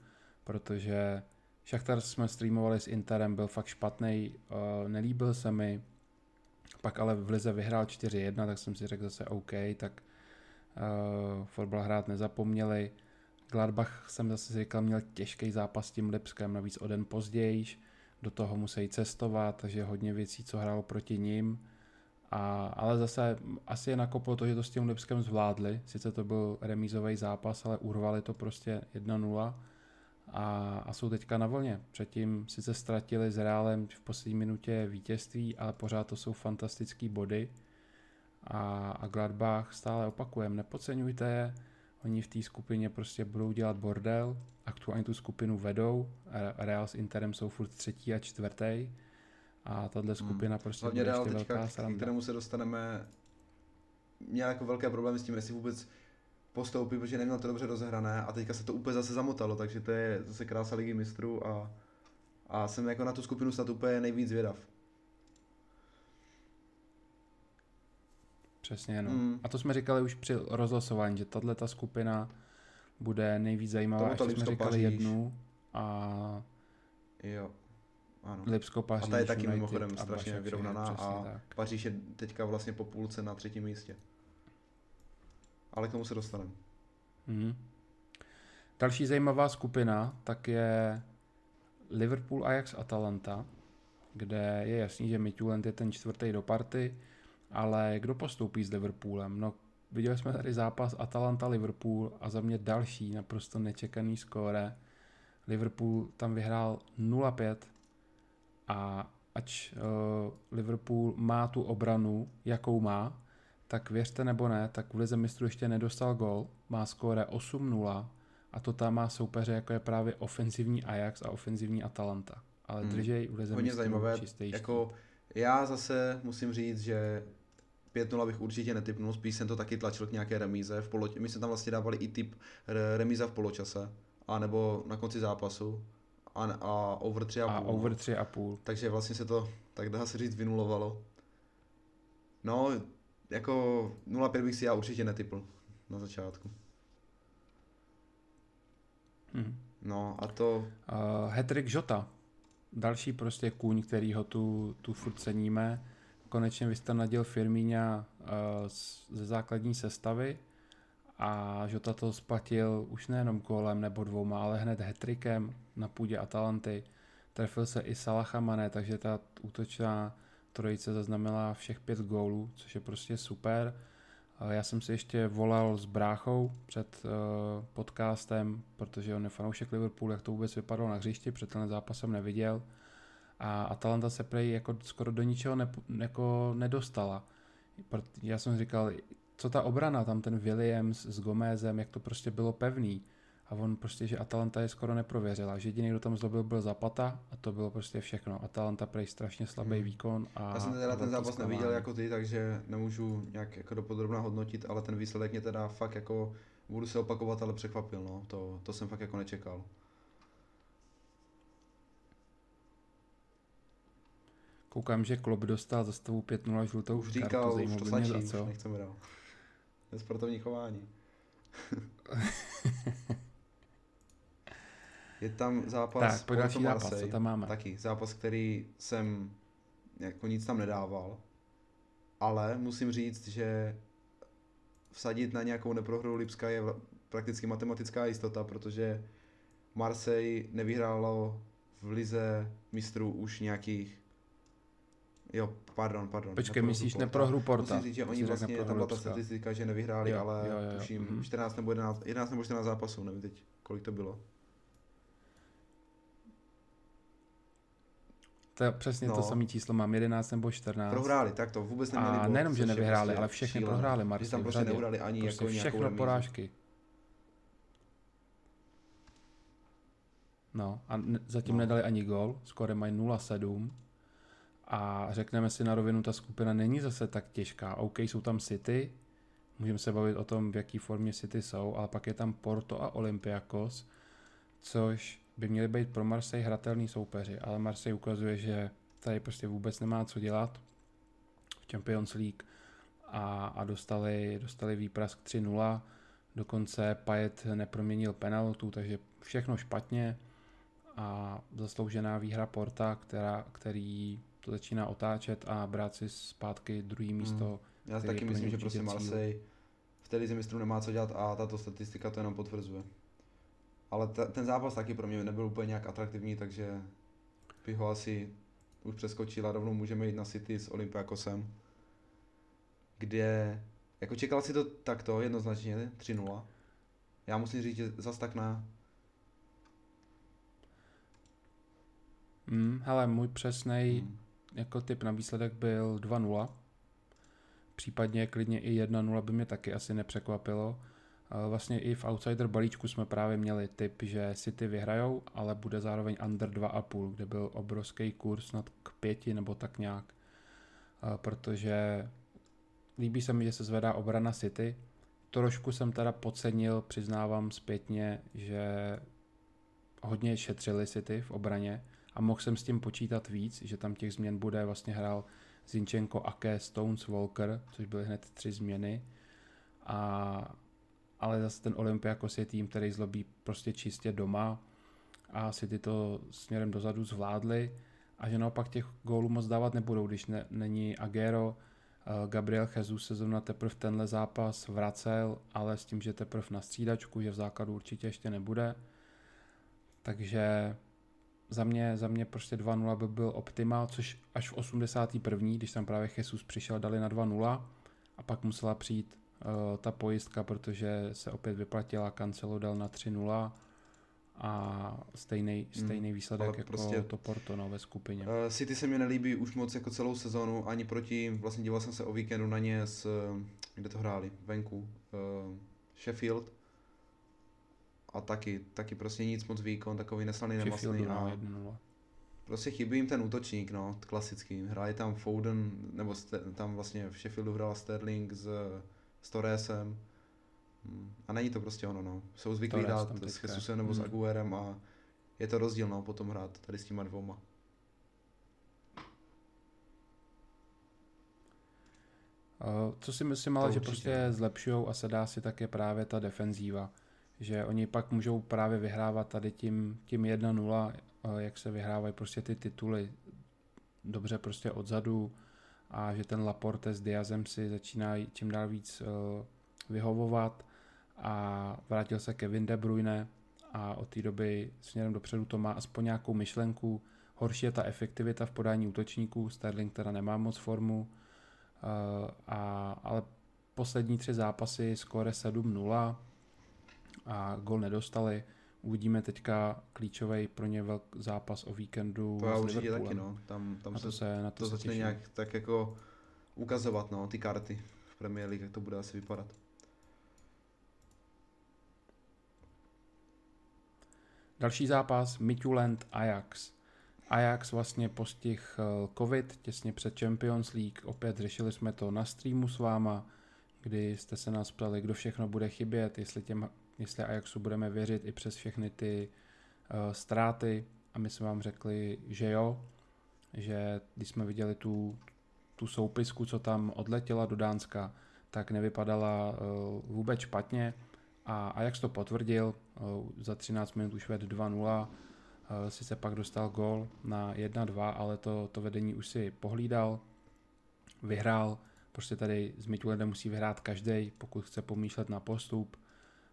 Speaker 1: protože Šachtar jsme streamovali s Interem, byl fakt špatný, uh, nelíbil se mi, pak ale v Lize vyhrál 4-1, tak jsem si řekl zase OK, tak uh, fotbal hrát nezapomněli. Gladbach jsem zase si říkal, měl těžký zápas s tím Lipskem, navíc o den později, do toho musí cestovat, takže hodně věcí, co hrálo proti ním. A, ale zase asi je nakoplo to, že to s tím Lipskem zvládli. Sice to byl remízový zápas, ale urvali to prostě 1-0 a, a jsou teďka na vlně. Předtím sice ztratili s Reálem v poslední minutě vítězství, ale pořád to jsou fantastický body. A, a Gladbach stále opakujem, nepodceňujte je, oni v té skupině prostě budou dělat bordel, aktuálně tu skupinu vedou, Re- Real s Interem jsou furt třetí a čtvrtý a tahle skupina prostě
Speaker 2: Hlavně Real teďka,
Speaker 1: velká
Speaker 2: k kterému se dostaneme, měl jako velké problémy s tím, jestli vůbec postoupí, protože neměl to dobře rozehrané a teďka se to úplně zase zamotalo, takže to je zase krása ligy mistrů a, a jsem jako na tu skupinu snad úplně nejvíc zvědav.
Speaker 1: Přesně, no.
Speaker 2: Mm.
Speaker 1: A to jsme říkali už při rozhlasování, že tahle ta skupina bude nejvíc zajímavá, ještě jsme říkali
Speaker 2: Paříž.
Speaker 1: jednu a
Speaker 2: Jo, ano.
Speaker 1: Lipsko Paříž,
Speaker 2: A ta je taky
Speaker 1: United
Speaker 2: mimochodem
Speaker 1: a
Speaker 2: strašně
Speaker 1: Başak,
Speaker 2: vyrovnaná a
Speaker 1: tak.
Speaker 2: Paříž je teďka vlastně po půlce na třetím místě. Ale k tomu se dostaneme.
Speaker 1: Mhm. Další zajímavá skupina, tak je Liverpool, Ajax, Atalanta, kde je jasný, že Mitulent je ten čtvrtý do party, ale kdo postoupí s Liverpoolem? No, viděli jsme tady zápas Atalanta-Liverpool a za mě další naprosto nečekaný skóre. Liverpool tam vyhrál 0-5 a ač uh, Liverpool má tu obranu, jakou má, tak věřte nebo ne, tak v Lize mistrů ještě nedostal gol, má skóre 8-0 a to tam má soupeře jako je právě ofenzivní Ajax a ofenzivní Atalanta. Ale
Speaker 2: Hmm.
Speaker 1: držej v Lize
Speaker 2: Hodně
Speaker 1: mistrů
Speaker 2: zajímavé,
Speaker 1: čistý
Speaker 2: Jako já zase musím říct, že 5-0 bych určitě netypnul, spíš jsem to taky tlačil k nějaké remíze. V polo... My jsme tam vlastně dávali i typ re- remíza v poločase, a nebo na konci zápasu a, a over 3,5.
Speaker 1: a
Speaker 2: no.
Speaker 1: over 3,5.
Speaker 2: Takže vlastně se to, tak dá se říct, vynulovalo. No, jako 0,5 bych si já určitě netypl na začátku.
Speaker 1: Mhm.
Speaker 2: No a to,
Speaker 1: Uh, Hedrick Jota, další prostě kůň, který ho tu, tu furt ceníme. Konečně vystanadil Firmíňa uh, z- ze základní sestavy a Jota to splatil už nejenom gólem nebo dvouma, ale hned hetrikem na půdě Atalanty. Trefil se i Salaha Mané, takže ta útočná trojice zaznamenala všech pět gólů, což je prostě super. Já jsem si ještě volal s bráchou před uh, podcastem, protože on je fanoušek Liverpoolu, jak to vůbec vypadalo na hřišti, před ten zápas jsem neviděl. A Atalanta se prej jako skoro do ničeho ne, jako nedostala. Já jsem říkal, co ta obrana, tam ten Williams s Gomezem, jak to prostě bylo pevný. A on prostě, že Atalanta je skoro neprověřila. Že jediný, kdo tam zlobil, byl Zapata a to bylo prostě všechno. Atalanta prej strašně slabý
Speaker 2: Hmm.
Speaker 1: výkon. A,
Speaker 2: já jsem teda ten zápas
Speaker 1: zklamání.
Speaker 2: neviděl jako ty, takže nemůžu nějak jako dopodrobna hodnotit, ale ten výsledek mě teda fakt jako, budu se opakovat, ale překvapil, no. To, to jsem fakt jako nečekal.
Speaker 1: Koukám, že Klopp dostal za stavu 5-0 žlutou
Speaker 2: Už říkal,
Speaker 1: kartu,
Speaker 2: už to stačí,
Speaker 1: za
Speaker 2: už
Speaker 1: co.
Speaker 2: nechceme dál. To je sportovní chování. Je tam zápas
Speaker 1: tak, po další zápas, co tam máme?
Speaker 2: Taky, zápas, který jsem jako nic tam nedával, ale musím říct, že vsadit na nějakou neprohru Lipska je prakticky matematická jistota, protože Marseille nevyhrálo v lize mistrů už nějakých Jo, pardon, pardon.
Speaker 1: Počkej, myslíš Porta. neprohru Porta?
Speaker 2: Musím říct, že oni vlastně, tam byla ta statistika, že nevyhráli, jo, ale jo, jo, tuším mm-hmm. 14 nebo 11, 11 nebo 14 zápasů, nevím teď, kolik to bylo.
Speaker 1: To je přesně no. to samé číslo, mám 11 nebo 14.
Speaker 2: Prohráli, tak to vůbec neměli.
Speaker 1: A nejenom, že nevyhráli, prostě ale všechny šílené. prohráli.
Speaker 2: Že tam prostě neuhrali ani
Speaker 1: prostě
Speaker 2: jako
Speaker 1: všechno
Speaker 2: remízu.
Speaker 1: porážky. No a zatím no. nedali ani gol, skoro mají 0-7 a řekneme si na rovinu, ta skupina není zase tak těžká. OK, jsou tam City, můžeme se bavit o tom, v jaký formě City jsou, ale pak je tam Porto a Olympiakos, což by měli být pro Marseille hratelný soupeři, ale Marseille ukazuje, že tady prostě vůbec nemá co dělat v Champions League a, a dostali, dostali výprask 3-0, dokonce Payet neproměnil penaltu, takže všechno špatně a zasloužená výhra Porta, která, který to začíná otáčet a brát si zpátky druhý místo.
Speaker 2: Hmm. Já taky myslím, že prostě Marseille v té lize mistrů nemá co dělat a tato statistika to jenom potvrzuje. Ale t- ten zápas taky pro mě nebyl úplně nějak atraktivní, takže bych ho asi už přeskočil a rovnou můžeme jít na City s Olympiakosem, kde, jako čekal si to takto jednoznačně, 3-0. Já musím říct, že zas tak na.
Speaker 1: Hmm, hele, můj přesný hmm. Jako typ na výsledek byl 2-0. Případně klidně i 1-0 by mě taky asi nepřekvapilo. Vlastně i v Outsider balíčku jsme právě měli typ, že City vyhrajou, ale bude zároveň under 2,5, kde byl obrovský kurz nad k pěti nebo tak nějak. Protože líbí se mi, že se zvedá obrana City. Trošku jsem teda podcenil, přiznávám zpětně, že hodně šetřili City v obraně a mohl jsem s tím počítat víc, že tam těch změn bude, vlastně hrál Zinchenko, Ake, Stones, Walker, což byly hned tři změny. A ale zase ten Olympiakos je tým, který zlobí prostě čistě doma a City to směrem dozadu zvládli a že naopak těch gólů moc dávat nebudou, když ne, není Agero, eh, Gabriel Jesus se zrovna teprve tenhle zápas vracel, ale s tím, že teprve na střídačku, že v základu určitě ještě nebude. Takže za mě, za mě prostě 2-0 by byl optimál, což až v 81. když tam právě Jesus přišel, dali na 2-0 a pak musela přijít uh, ta pojistka, protože se opět vyplatila, Cancelo dal na 3-0 a stejný, hmm, stejný výsledek jako prostě, to Porto no, ve skupině.
Speaker 2: Uh, City se mi nelíbí už moc jako celou sezonu, ani proti, vlastně díval jsem se o víkendu na ně s, kde to hráli, venku, uh, Sheffield, a taky, taky prostě nic moc výkon, takový neslaný, nemastný.
Speaker 1: A
Speaker 2: prostě chybí jim ten útočník, no, klasický. Hráli tam Foden, nebo tam vlastně v Sheffieldu hrál Sterling s s Torresem. Hmm. A není to prostě ono, no. Jsou zvyklí hrát s Jesusem nebo hmm. s Aguerem a je to rozdíl, no, potom hrát tady s těma dvouma.
Speaker 1: Co si myslím, ale že prostě zlepšují a se dá si také právě ta defenzíva. Že oni pak můžou právě vyhrávat tady tím, tím 1-0, jak se vyhrávají prostě ty tituly dobře prostě odzadu, a že ten Laporte s Diazem si začíná čím dál víc uh, vyhovovat a vrátil se Kevin De Bruyne a od té doby směrem dopředu to má aspoň nějakou myšlenku. Horší je ta efektivita v podání útočníků, Sterling teda nemá moc formu, uh, a, ale poslední tři zápasy skóre 7-0 a gol nedostali. Uvidíme teďka klíčový pro ně velk zápas o víkendu
Speaker 2: To já určitě taky, no. Tam, tam
Speaker 1: na to se, na to,
Speaker 2: to
Speaker 1: se
Speaker 2: začne
Speaker 1: těším.
Speaker 2: nějak tak jako ukazovat, no, ty karty v Premier League, jak to bude asi vypadat.
Speaker 1: Další zápas, Midtjylland Ajax. Ajax vlastně postih eh, covid těsně před Champions League. Opět řešili jsme to na streamu s váma, kdy jste se nás ptali, kdo všechno bude chybět, jestli těm jestli Ajaxu budeme věřit i přes všechny ty uh, ztráty. A my jsme vám řekli, že jo, že když jsme viděli tu, tu soupisku, co tam odletěla do Dánska, tak nevypadala uh, vůbec špatně. A Ajax to potvrdil, za 13 minut už ved 2-0, sice pak dostal gol na 1-2, ale to, to vedení už si pohlídal, vyhrál, prostě tady s Midtjyllandem musí vyhrát každý, pokud chce pomýšlet na postup,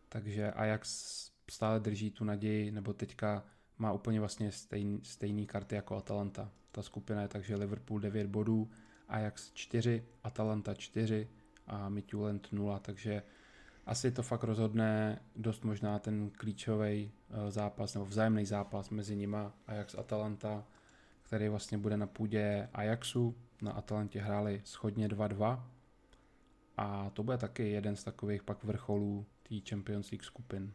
Speaker 1: takže Ajax stále drží tu naději, nebo teďka má úplně vlastně stejný, stejný karty jako Atalanta. Ta skupina je takže Liverpool 9 bodů, Ajax 4, Atalanta 4 a Midtjylland 0, takže asi to fakt rozhodne dost možná ten klíčový eh, zápas nebo vzájemný zápas mezi nima Ajax Atalanta, který vlastně bude na půdě Ajaxu. Na Atalantě hráli schodně 2-2 a to bude taky jeden z takových pak vrcholů té Champions League skupin.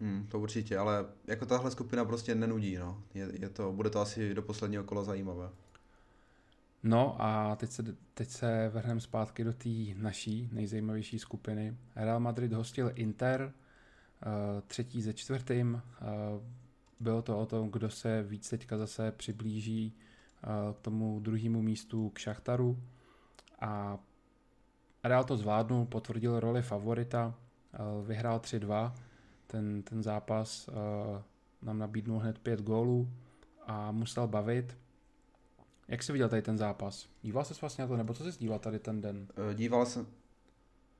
Speaker 2: Hmm, to určitě, ale jako tahle skupina prostě nenudí, no. Je, je to, bude to asi do posledního kola zajímavé.
Speaker 1: No a teď se, teď se vrhneme zpátky do té naší nejzajímavější skupiny. Real Madrid hostil Inter, eh, třetí ze čtvrtým. Eh, bylo to o tom, kdo se víc teďka zase přiblíží eh, k tomu druhému místu k Šachtaru. A Real to zvládnul, potvrdil roli favorita, vyhrál 3-2. Ten, ten zápas nám nabídnul hned pět gólů a musel bavit. Jak jsi viděl tady ten zápas? Díval jsi vlastně na to, nebo co jsi díval tady ten den?
Speaker 2: Eh, díval jsem,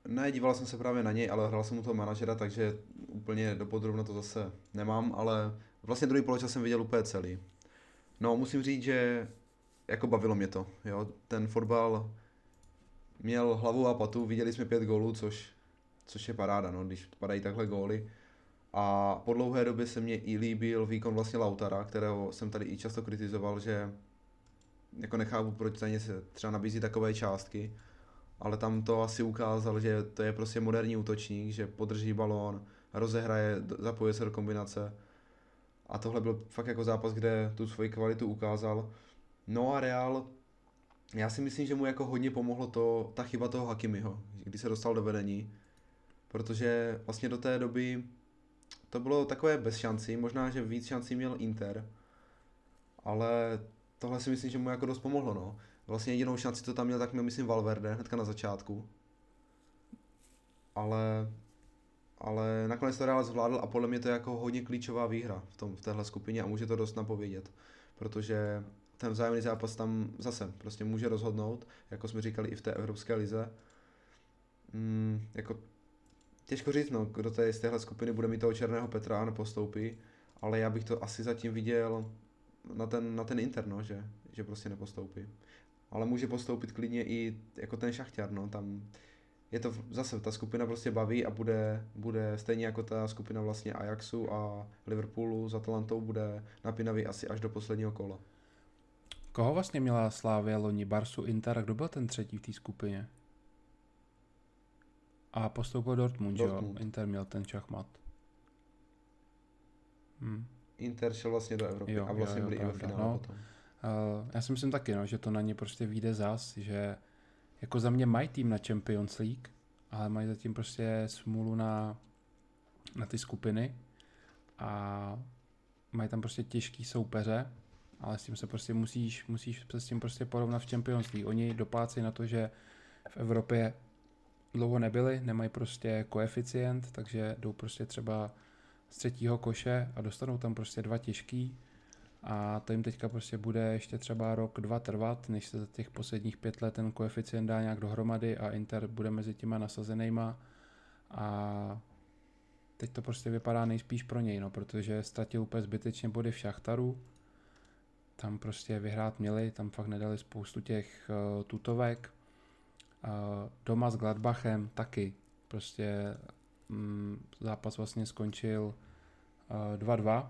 Speaker 2: ne, díval jsem se právě na něj, ale hrál jsem u toho manažera, takže úplně dopodrobno to zase nemám, ale vlastně druhý poločas jsem viděl úplně celý. No, musím říct, že jako bavilo mě to, jo, ten fotbal měl hlavu a patu, viděli jsme pět gólů, což, což je paráda, no, když padají takhle góly. A po dlouhé době se mě i líbil výkon vlastně Lautara, kterého jsem tady i často kritizoval, že jako nechápu, proč za ně se třeba nabízí takové částky, ale tam to asi ukázal, že to je prostě moderní útočník, že podrží balón, rozehraje, zapoje se do kombinace. A tohle byl fakt jako zápas, kde tu svoji kvalitu ukázal. No a Real, já si myslím, že mu jako hodně pomohlo to, ta chyba toho Hakimiho, kdy se dostal do vedení, protože vlastně do té doby to bylo takové bez šancí, možná, že víc šancí měl Inter, ale tohle si myslím, že mu jako dost pomohlo, no. Vlastně jedinou šanci, to tam měl, tak měl, myslím, Valverde, hnedka na začátku. Ale, ale nakonec to Real zvládl a podle mě to je jako hodně klíčová výhra v, tom, v téhle skupině a může to dost napovědět, protože ten vzájemný zápas tam zase prostě může rozhodnout, jako jsme říkali i v té Evropské lize. Mm, jako těžko říct, no, kdo tady z téhle skupiny bude mít toho černého Petra a nepostoupí, ale já bych to asi zatím viděl na ten, na ten Inter, no, že, že prostě nepostoupí. Ale může postoupit klidně i jako ten šachťar, no, tam je to zase, ta skupina prostě baví a bude, bude stejně jako ta skupina vlastně Ajaxu a Liverpoolu s Atalantou bude napínavý asi až do posledního kola.
Speaker 1: Koho vlastně měla Slávě loni? Barsu, Inter a kdo byl ten třetí v té skupině? A postoupil Dortmund, Dortmund. jo? Inter měl ten šachmat.
Speaker 2: Hmm. Inter šel vlastně do Evropy jo, a vlastně jo, jo, byli i ve finále no. potom.
Speaker 1: Uh, já si myslím taky, no, že to na ně prostě vyjde zas, že jako za mě mají tým na Champions League, ale mají zatím prostě smůlu na, na ty skupiny a mají tam prostě těžký soupeře, ale s tím se prostě musíš, musíš se s tím prostě porovnat v Champions League. Oni doplácejí na to, že v Evropě dlouho nebyli, nemají prostě koeficient, takže jdou prostě třeba z třetího koše a dostanou tam prostě dva těžký. A to jim teďka prostě bude ještě třeba rok, dva trvat, než se za těch posledních pět let ten koeficient dá nějak dohromady a Inter bude mezi těma nasazenýma. A teď to prostě vypadá nejspíš pro něj, no, protože ztratil úplně zbytečně body v Šachtaru, tam prostě vyhrát měli, tam fakt nedali spoustu těch uh, tutovek, uh, doma s Gladbachem taky, prostě um, zápas vlastně skončil 2-2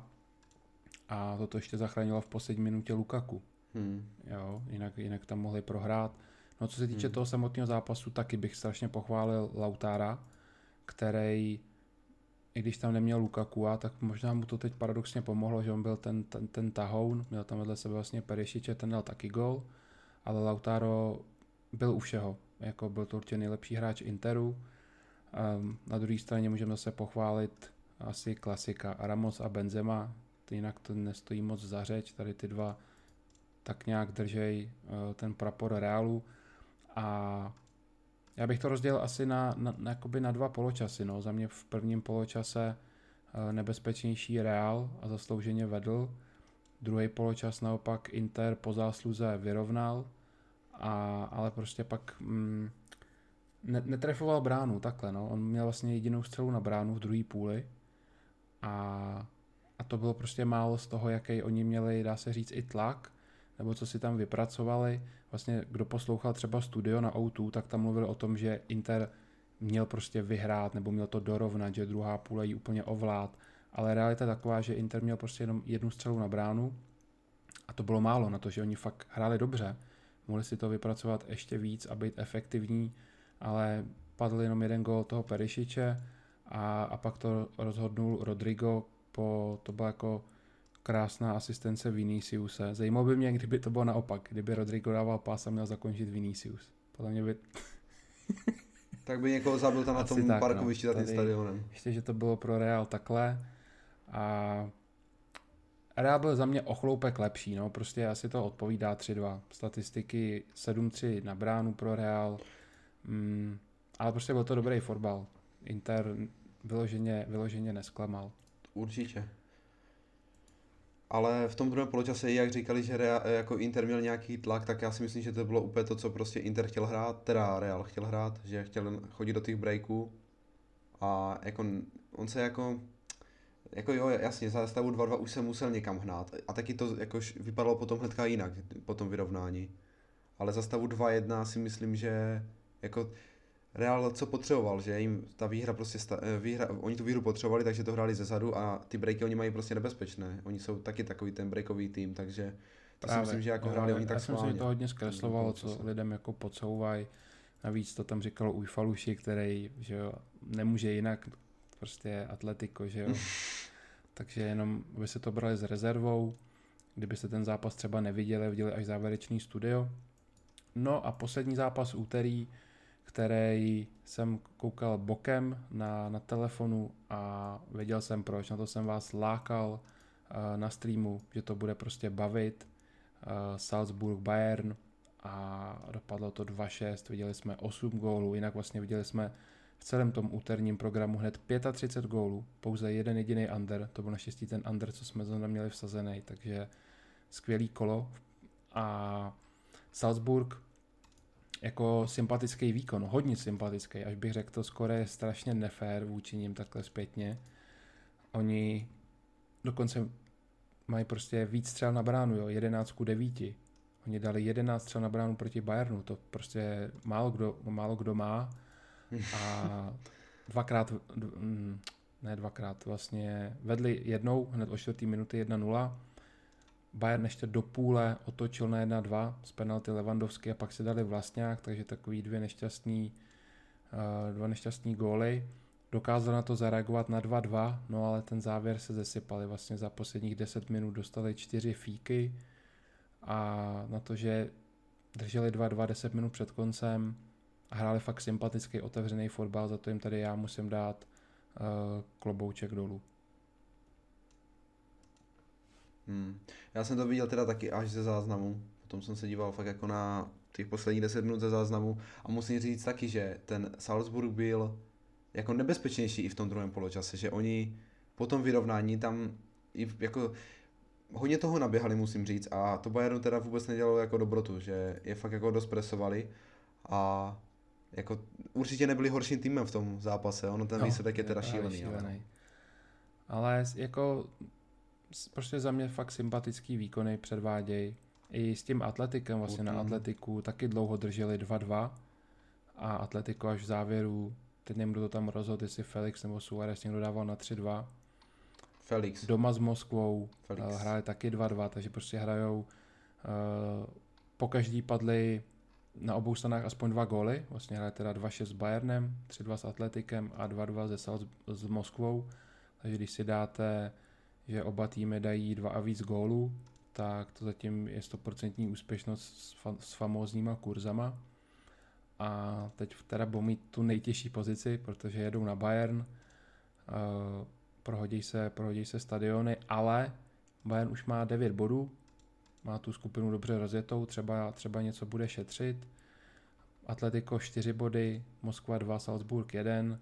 Speaker 1: a toto ještě zachránilo v poslední minutě Lukaku. Hmm. Jo, jinak, jinak tam mohli prohrát. No co se týče hmm. toho samotného zápasu, taky bych strašně pochválil Lautára, který i když tam neměl Lukaku, tak možná mu to teď paradoxně pomohlo, že on byl ten, ten, ten tahoun, měl tam vedle sebe vlastně Perišiče, ten dal taky gol, ale Lautaro byl u všeho, jako byl to určitě nejlepší hráč Interu. Um, na druhé straně můžeme zase pochválit asi klasika. Ramos a Benzema, jinak to nestojí moc za řeč, tady ty dva tak nějak držej eh, ten prapor Realu a já bych to rozdělil asi na, na, na, na dva poločasy. No. Za mě v prvním poločase eh, nebezpečnější Real a zaslouženě vedl. Druhý poločas naopak Inter po zásluze vyrovnal, a, ale prostě pak mm, ne, netrefoval bránu, takhle. No. On měl vlastně jedinou střelu na bránu v druhé půli a, a to bylo prostě málo z toho, jaký oni měli, dá se říct, i tlak, nebo co si tam vypracovali. Vlastně kdo poslouchal třeba studio na O2, tak tam mluvil o tom, že Inter měl prostě vyhrát nebo měl to dorovnat, že druhá půle jí úplně ovlád. Ale realita taková, že Inter měl prostě jenom jednu střelu na bránu a to bylo málo na to, že oni fakt hráli dobře. Mohli si to vypracovat ještě víc a být efektivní, ale padl jenom jeden gol toho Perišiče a, a pak to rozhodnul Rodrigo po, to bylo jako krásná asistence Viniciuse. Zajímalo by mě, kdyby to bylo naopak, kdyby Rodrigo dával pás a měl zakončit Vinicius. Podle mě by...
Speaker 2: tak by někoho zabil tam na tom tak, parkovišti no. za tím stadionem.
Speaker 1: Ještě, že to bylo pro Real takhle a Real byl za mě ochloupek lepší, no, prostě asi to odpovídá 3-2. Statistiky 7-3 na bránu pro Real, mm, ale prostě byl to dobrý fotbal. Inter vyloženě, vyloženě nesklamal.
Speaker 2: Určitě. Ale v tom druhém poločase, jak říkali, že Real, jako Inter měl nějaký tlak, tak já si myslím, že to bylo úplně to, co prostě Inter chtěl hrát, teda Real chtěl hrát, že chtěl chodit do těch breaků a jako on se jako jako jo, jasně, za stavu 2-2 už se musel někam hnát. A taky to jako vypadalo potom hnedka jinak, po tom vyrovnání. Ale za stavu 2-1 si myslím, že jako Real co potřeboval, že jim ta výhra prostě, sta, eh, výhra, oni tu výhru potřebovali, takže to hráli ze zadu a ty breaky oni mají prostě nebezpečné. Oni jsou taky takový ten breakový tým, takže to Právě. si myslím, že jako hráli no, oni tak Já
Speaker 1: jsem si to hodně zkreslovalo, co lidem jako podsouvají. Navíc to tam říkal Uj Faluši, který že jo, nemůže jinak, prostě atletiko, že jo. takže jenom by se to brali s rezervou, kdybyste ten zápas třeba neviděli, viděli až závěrečný studio. No a poslední zápas úterý, který jsem koukal bokem na, na telefonu a věděl jsem proč. Na to jsem vás lákal uh, na streamu, že to bude prostě bavit. Uh, Salzburg Bayern a dopadlo to 2-6, viděli jsme 8 gólů, jinak vlastně viděli jsme v celém tom úterním programu hned 35 gólů, pouze jeden jediný under, to byl naštěstí ten under, co jsme zrovna měli vsazený, takže skvělý kolo a Salzburg jako sympatický výkon, hodně sympatický, až bych řekl, to skoro je strašně nefér vůči ním takhle zpětně. Oni dokonce mají prostě víc střel na bránu, jo, 11 ku 9. Oni dali 11 střel na bránu proti Bayernu, to prostě málo kdo, málo kdo má. A dvakrát, ne dvakrát, vlastně vedli jednou, hned o čtvrtý minuty 1-0 Bayern ještě do půle otočil na 1-2 z penalty Levandovský a pak se dali vlastňák, takže takový dvě nešťastný, uh, dva nešťastný góly. Dokázal na to zareagovat na 2-2, no ale ten závěr se zesypali. Vlastně za posledních 10 minut dostali čtyři fíky a na to, že drželi 2-2 10 minut před koncem a hráli fakt sympatický otevřený fotbal, za to jim tady já musím dát uh, klobouček dolů.
Speaker 2: Hmm. Já jsem to viděl teda taky až ze záznamu, potom jsem se díval fakt jako na těch posledních 10 minut ze záznamu a musím říct taky, že ten Salzburg byl jako nebezpečnější i v tom druhém poločase, že oni po tom vyrovnání tam i jako hodně toho naběhali, musím říct, a to Bayernu teda vůbec nedělalo jako dobrotu, že je fakt jako dost presovali a jako určitě nebyli horším týmem v tom zápase, ono ten no, výsledek je teda šílený. šílený. Ale,
Speaker 1: ale jako prostě za mě fakt sympatický výkony předvádějí. I s tím atletikem vlastně na atletiku taky dlouho drželi 2-2 a atletiko až v závěru, teď nevím, kdo to tam rozhodl, jestli Felix nebo Suarez někdo dával na 3-2.
Speaker 2: Felix.
Speaker 1: Doma s Moskvou Felix. Uh, hráli taky 2-2, takže prostě hrajou uh, po každý padly na obou stranách aspoň dva góly, vlastně hráli teda 2-6 s Bayernem, 3-2 s Atletikem a 2-2 ze Salz- s Moskvou, takže když si dáte že oba týmy dají dva a víc gólů, tak to zatím je 100% úspěšnost s, fa- s famózníma kurzama. A teď teda budou mít tu nejtěžší pozici, protože jedou na Bayern, uh, prohodí, se, prohodí se stadiony, ale Bayern už má 9 bodů, má tu skupinu dobře rozjetou, třeba, třeba něco bude šetřit. Atletico 4 body, Moskva 2, Salzburg 1,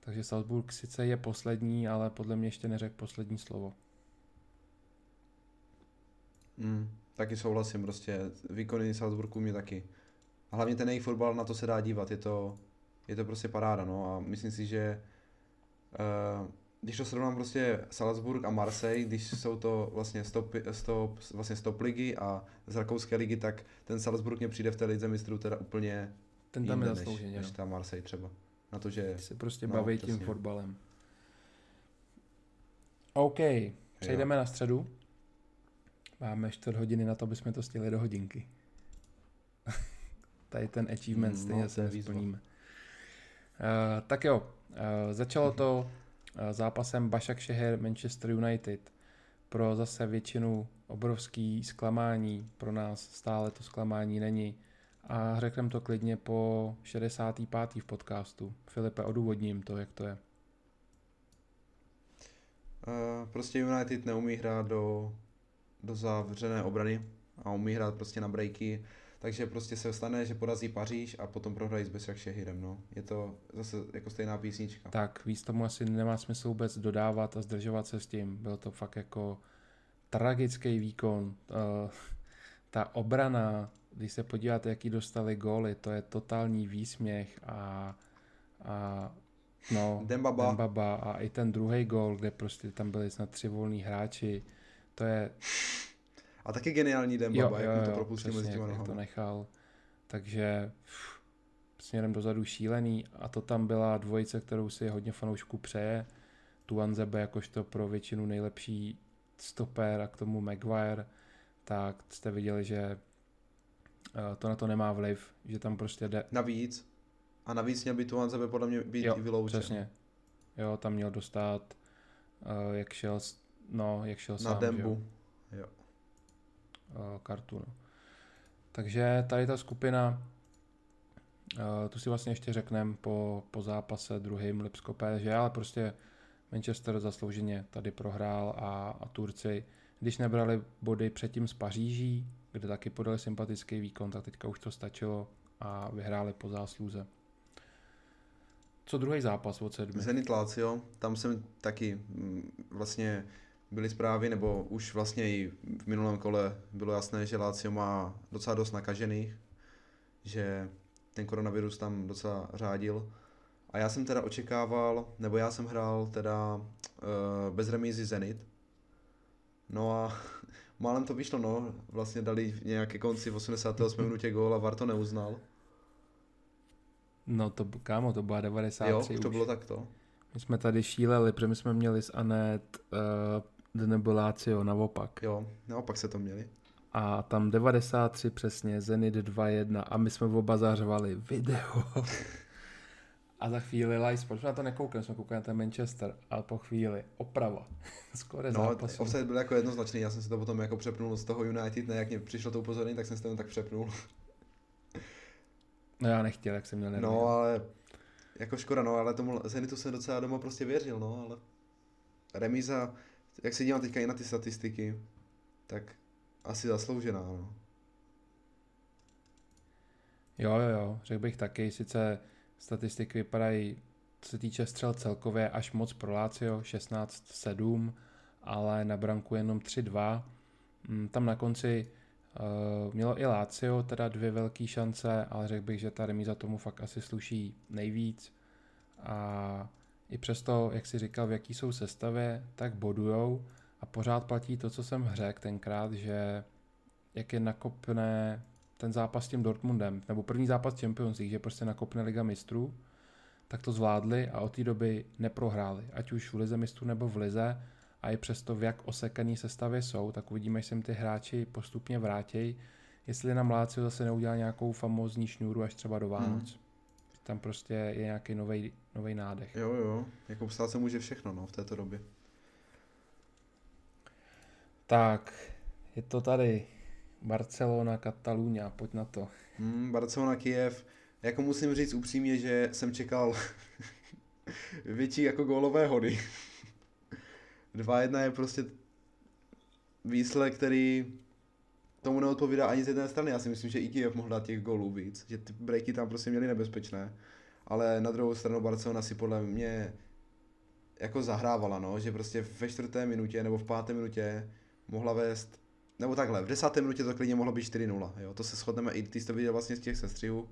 Speaker 1: takže Salzburg sice je poslední, ale podle mě ještě neřekl poslední slovo.
Speaker 2: Mm, taky souhlasím, prostě výkony Salzburgu mě taky. A hlavně ten jejich fotbal, na to se dá dívat, je to, je to prostě paráda, no a myslím si, že uh, když to srovnám prostě Salzburg a Marseille, když jsou to vlastně stop, stop, vlastně stop ligy a z rakouské ligy, tak ten Salzburg mě přijde v té lize mistrů teda úplně
Speaker 1: Ten tam je zaslouženě.
Speaker 2: než, než ta Marseille třeba. Na to, že...
Speaker 1: se prostě
Speaker 2: No,
Speaker 1: baví tím
Speaker 2: přesně.
Speaker 1: fotbalem. OK, přejdeme na středu. Máme čtvrt hodiny na to, aby jsme to stihli do hodinky. Tady ten achievement
Speaker 2: Mm,
Speaker 1: stejně
Speaker 2: no,
Speaker 1: se nesplníme. Uh, tak jo, uh, začalo to uh, zápasem Başak Šeher Manchester United. Pro zase většinu obrovský zklamání, pro nás stále to zklamání není. A řekneme to klidně po 65. v podcastu. Filipe, odůvodním to, jak to je.
Speaker 2: Uh, prostě United neumí hrát do, do zavřené obrany a umí hrát prostě na breaky, takže prostě se stane, že porazí Paříž a potom prohrají s Besiktasem, no. Je to zase jako stejná písnička.
Speaker 1: Tak víc tomu asi nemá smysl vůbec dodávat a zdržovat se s tím. Byl to fakt jako tragický výkon. Eh, Ta obrana, když se podíváte, jaký dostali góly, to je totální výsměch a, a no,
Speaker 2: Dembaba.
Speaker 1: Dembaba a i ten druhý gól, kde prostě tam byli snad tři volní hráči, to je
Speaker 2: A taky geniální Dembaba, jak mu to propustil mezi těma
Speaker 1: to nechal. Takže pff, směrem dozadu šílený a to tam byla dvojice, kterou si hodně fanoušků přeje. Tuanzebe jakožto pro většinu nejlepší stoper a k tomu Maguire, tak jste viděli, že eh, to na to nemá vliv, že tam prostě jde,
Speaker 2: Navíc, a navíc měl by tu Hanzebe podle mě být
Speaker 1: Jo,
Speaker 2: i vyloučen.
Speaker 1: přesně, jo, tam měl dostat, eh, jak šel, no, jak šel
Speaker 2: Na
Speaker 1: sám, že jo?
Speaker 2: Dembu. Jo.
Speaker 1: eh, kartu. No. Takže tady ta skupina, eh, tu si vlastně ještě řekneme po, po zápase druhým Lipsko PSG, ale prostě Manchester zaslouženě tady prohrál a, a Turci, když nebrali body předtím z Paříží, kde taky podali sympatický výkon, tak teďka už to stačilo a vyhráli po zásluze. Co druhý zápas od sedmi?
Speaker 2: Zenit Lazio, tam jsem taky mm, vlastně byly zprávy, nebo už vlastně i v minulém kole bylo jasné, že Lazio má docela dost nakažených, že ten koronavirus tam docela řádil. A já jsem teda očekával, nebo já jsem hrál teda uh, bez remízy Zenit. No a málem to vyšlo, no. Vlastně dali nějaké konci v 88 minutě gól a VAR to neuznal.
Speaker 1: No to, kámo, to byla 93
Speaker 2: Jo,
Speaker 1: už.
Speaker 2: to bylo takto.
Speaker 1: My jsme tady šíleli, protože my jsme měli s Anet uh, Denebulácio naopak.
Speaker 2: Jo, naopak se to měli.
Speaker 1: A tam 93 přesně, Zenit 2-1 a my jsme oba zařvali video. a za chvíli Live Sport, jsme na to nekoukali, jsme koukali na ten Manchester, ale po chvíli oprava. Skoro
Speaker 2: No,
Speaker 1: zápasu.
Speaker 2: offside byl jako jednoznačný, já jsem si to potom jako přepnul z toho United, ne jak mě přišlo to upozornění, tak jsem si to tak přepnul.
Speaker 1: No já nechtěl, jak jsem měl nervy.
Speaker 2: No, ale jako škoda, no, ale tomu Zenitu jsem docela doma prostě věřil, no, ale remíza, jak se dívám teďka i na ty statistiky, tak asi zasloužená, no.
Speaker 1: Jo, jo, jo, řekl bych taky, sice statistiky vypadají, co se týče střel celkově, až moc pro Lazio, 16-7, ale na branku jenom 3-2. Mm, Tam na konci uh, mělo i Lazio teda dvě velké šance, ale řekl bych, že ta remíza tomu fakt asi sluší nejvíc. A i přesto, jak si říkal, v jaký jsou sestavě, tak bodujou a pořád platí to, co jsem řekl tenkrát, že jak je nakopne ten zápas s tím Dortmundem, nebo první zápas Champions League, že prostě nakopne Liga mistrů, tak to zvládli a od té doby neprohráli, ať už v Lize mistrů nebo v Lize a i přesto v jak osekaný sestavě jsou, tak uvidíme, jestli jim ty hráči postupně vrátí, jestli nám Lazio zase neudělá nějakou famózní šňůru až třeba do Vánoc. Hmm. Tam prostě je nějaký nový nádech.
Speaker 2: Jo, jo, jako stát se může všechno, no, v této době.
Speaker 1: Tak, je to tady Barcelona, Katalunia, pojď na to.
Speaker 2: Hmm, Barcelona, Kiev, jako musím říct upřímně, že jsem čekal větší jako gólové hody. 2-1 je prostě výsledek, který tomu neodpovídá ani z jedné strany. Já si myslím, že i Kiev mohl dát těch gólů víc, že ty breaky tam prostě měly nebezpečné. Ale na druhou stranu Barcelona si podle mě jako zahrávala, no, že prostě ve čtvrté minutě nebo v páté minutě mohla vést, nebo takhle, v desáté minutě to klidně mohlo být 4-0, jo, to se shodneme, i ty jsi to viděl vlastně z těch sestřihů,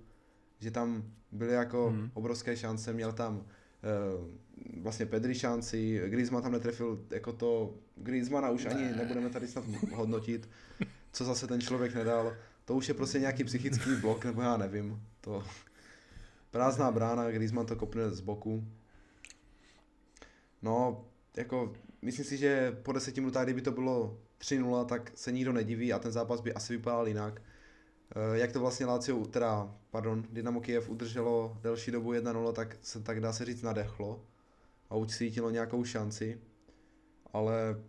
Speaker 2: že tam byly jako hmm. obrovské šance, měl tam uh, vlastně Pedri šanci, Griezmann tam netrefil jako to, Griezmana už ani nebudeme tady snad hodnotit, co zase ten člověk nedal, to už je prostě nějaký psychický blok, nebo já nevím, to prázdná brána, Griezmann to kopne z boku, No, jako, myslím si, že po deseti minutách, kdyby to bylo 3-0, tak se nikdo nediví a ten zápas by asi vypadal jinak. Eh, jak to vlastně Lazio, teda, pardon, Dynamo Kiev udrželo delší dobu 1-0, tak se tak dá se říct nadechlo a ucítilo nějakou šanci, ale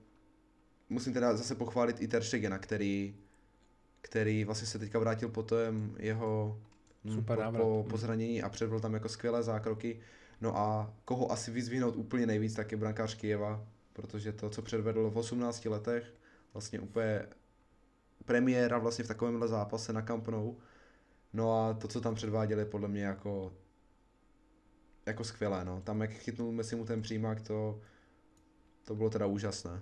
Speaker 2: musím teda zase pochválit i Ter Stegena, který, který vlastně se teďka vrátil po tom jeho hm, Super po, po, po zranění a předvedl tam jako skvělé zákroky. No a koho asi vyzvihnout úplně nejvíc, tak je brankář Kijeva, protože to, co předvedl v 18 letech, vlastně úplně premiéra vlastně v takovémhle zápase na Camp Nou. No a to, co tam předváděli, je podle mě jako jako skvělé, no. Tam, jak chytnul Messi mu ten přímák, to, to bylo teda úžasné.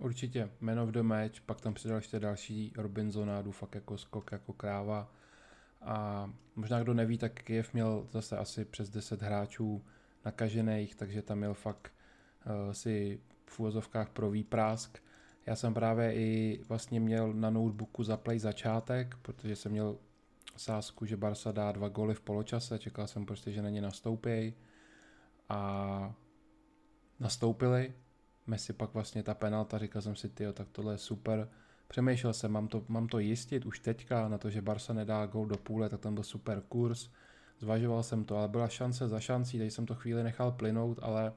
Speaker 1: Určitě, man of the match, pak tam přidal ještě další Robinsonádu, fakt jako skok, jako kráva. A možná kdo neví, tak Kiev měl zase asi přes 10 hráčů nakažených, takže tam měl fakt uh, si v úvozovkách pro výprask. Já jsem právě i vlastně měl na notebooku zaplay začátek, protože jsem měl sázku, že Barca dá dva góly v poločase, čekal jsem prostě, že na ně nastoupí a nastoupili. Messi pak vlastně ta penalta, říkal jsem si, tyjo, tak tohle je super, Přemýšlel jsem, mám to, mám to jistit už teďka na to, že Barca nedá gol do půle, tak tam byl super kurz. Zvažoval jsem to, ale byla šance za šancí, tady jsem to chvíli nechal plynout, ale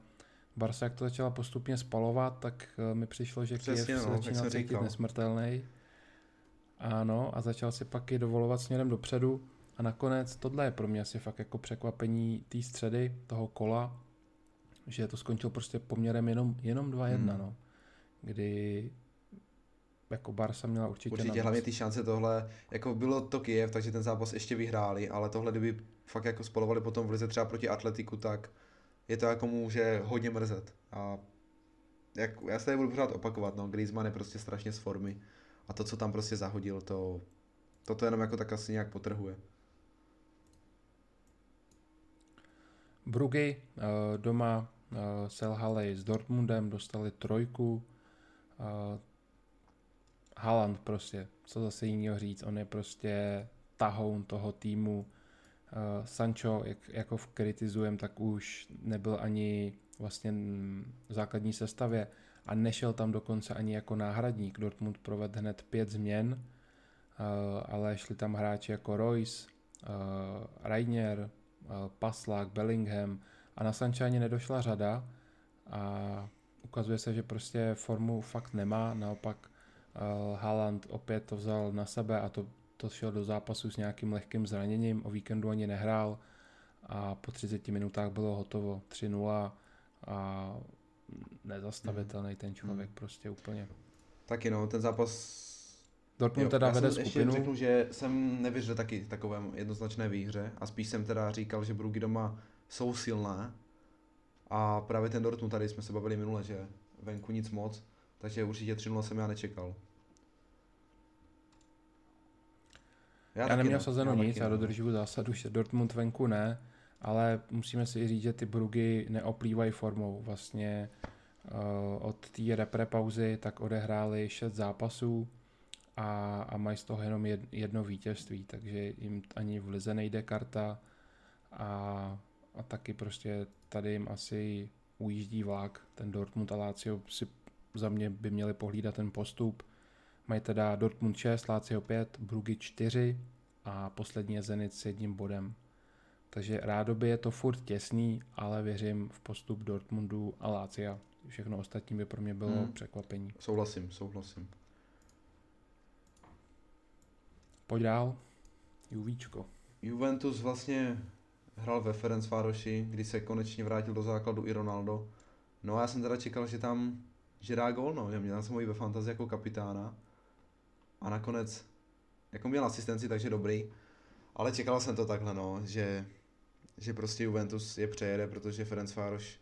Speaker 1: Barca, jak to začala postupně spalovat, tak eh, mi přišlo, že Přesně, Kiev no, se začíná cítit nesmrtelný. Ano, a začal si pak i dovolovat směrem dopředu. A nakonec tohle je pro mě asi fakt jako překvapení té středy, toho kola, že to skončilo prostě poměrem jenom, jenom 2-1, hmm. no. Kdy jako Barsa měla určitě
Speaker 2: Určitě hlavně ty šance tohle, jako bylo to Kiev, takže ten zápas ještě vyhráli, ale tohle kdyby fakt jako spolovali potom v lize třeba proti Atletiku, tak je to jako může hodně mrzet. A jak, já se tady budu pořád opakovat, no, Griezmann je prostě strašně z formy a to, co tam prostě zahodil, to, to, to jenom jako tak asi nějak potrhuje.
Speaker 1: Brugy eh, doma eh, selhali s Dortmundem, dostali trojku, eh, Haaland prostě, co zase jiného říct, on je prostě tahoun toho týmu. Sancho, jak, jako kritizujem, tak už nebyl ani vlastně v základní sestavě a nešel tam dokonce ani jako náhradník. Dortmund provedl hned pět změn, ale šli tam hráči jako Royce, Reinier, uh, Paslák, Bellingham a na ani nedošla řada a ukazuje se, že prostě formu fakt nemá, naopak Uh, Haaland opět to vzal na sebe a to, to šel do zápasu s nějakým lehkým zraněním, o víkendu ani nehrál a po 30 minutách bylo hotovo 3-0 a nezastavitelný ten člověk mm. prostě úplně.
Speaker 2: Taky no, ten zápas
Speaker 1: Dortmund jo, teda vede skupinu. Ještě
Speaker 2: řeknu, že jsem nevěřil taky takovém jednoznačné výhře a spíš jsem teda říkal, že Brugy doma jsou silné a právě ten Dortmund, tady jsme se bavili minule, že venku nic moc, takže určitě 3 jsem já nečekal.
Speaker 1: Já, já neměl sazeno nic, já dodržuju zásadu, že Dortmund venku ne, ale musíme si říct, že ty Brugy neoplývají formou. Vlastně uh, od té repre pauzy tak odehráli 6 zápasů a, a mají z toho jenom jedno vítězství, takže jim ani v lize nejde karta a, a taky prostě tady jim asi ujíždí vlak. Ten Dortmund a Lazio si za mě by měli pohlídat ten postup. Mají teda Dortmund 6, Lazio 5, Brugy 4 a poslední je Zenit s jedním bodem. Takže rádoby je to furt těsný, ale věřím v postup Dortmundu a Lazia. Všechno ostatní by pro mě bylo hmm. překvapení.
Speaker 2: Souhlasím, souhlasím.
Speaker 1: Pojď dál. Juvíčko.
Speaker 2: Juventus vlastně hrál ve Ferencvároši, kdy se konečně vrátil do základu i Ronaldo. No a já jsem teda čekal, že tam že dá gol, no, že měl jsem ve fantazii jako kapitána a nakonec jako měl asistenci, takže dobrý, ale čekal jsem to takhle, no, že, že prostě Juventus je přejede, protože Ferencvároš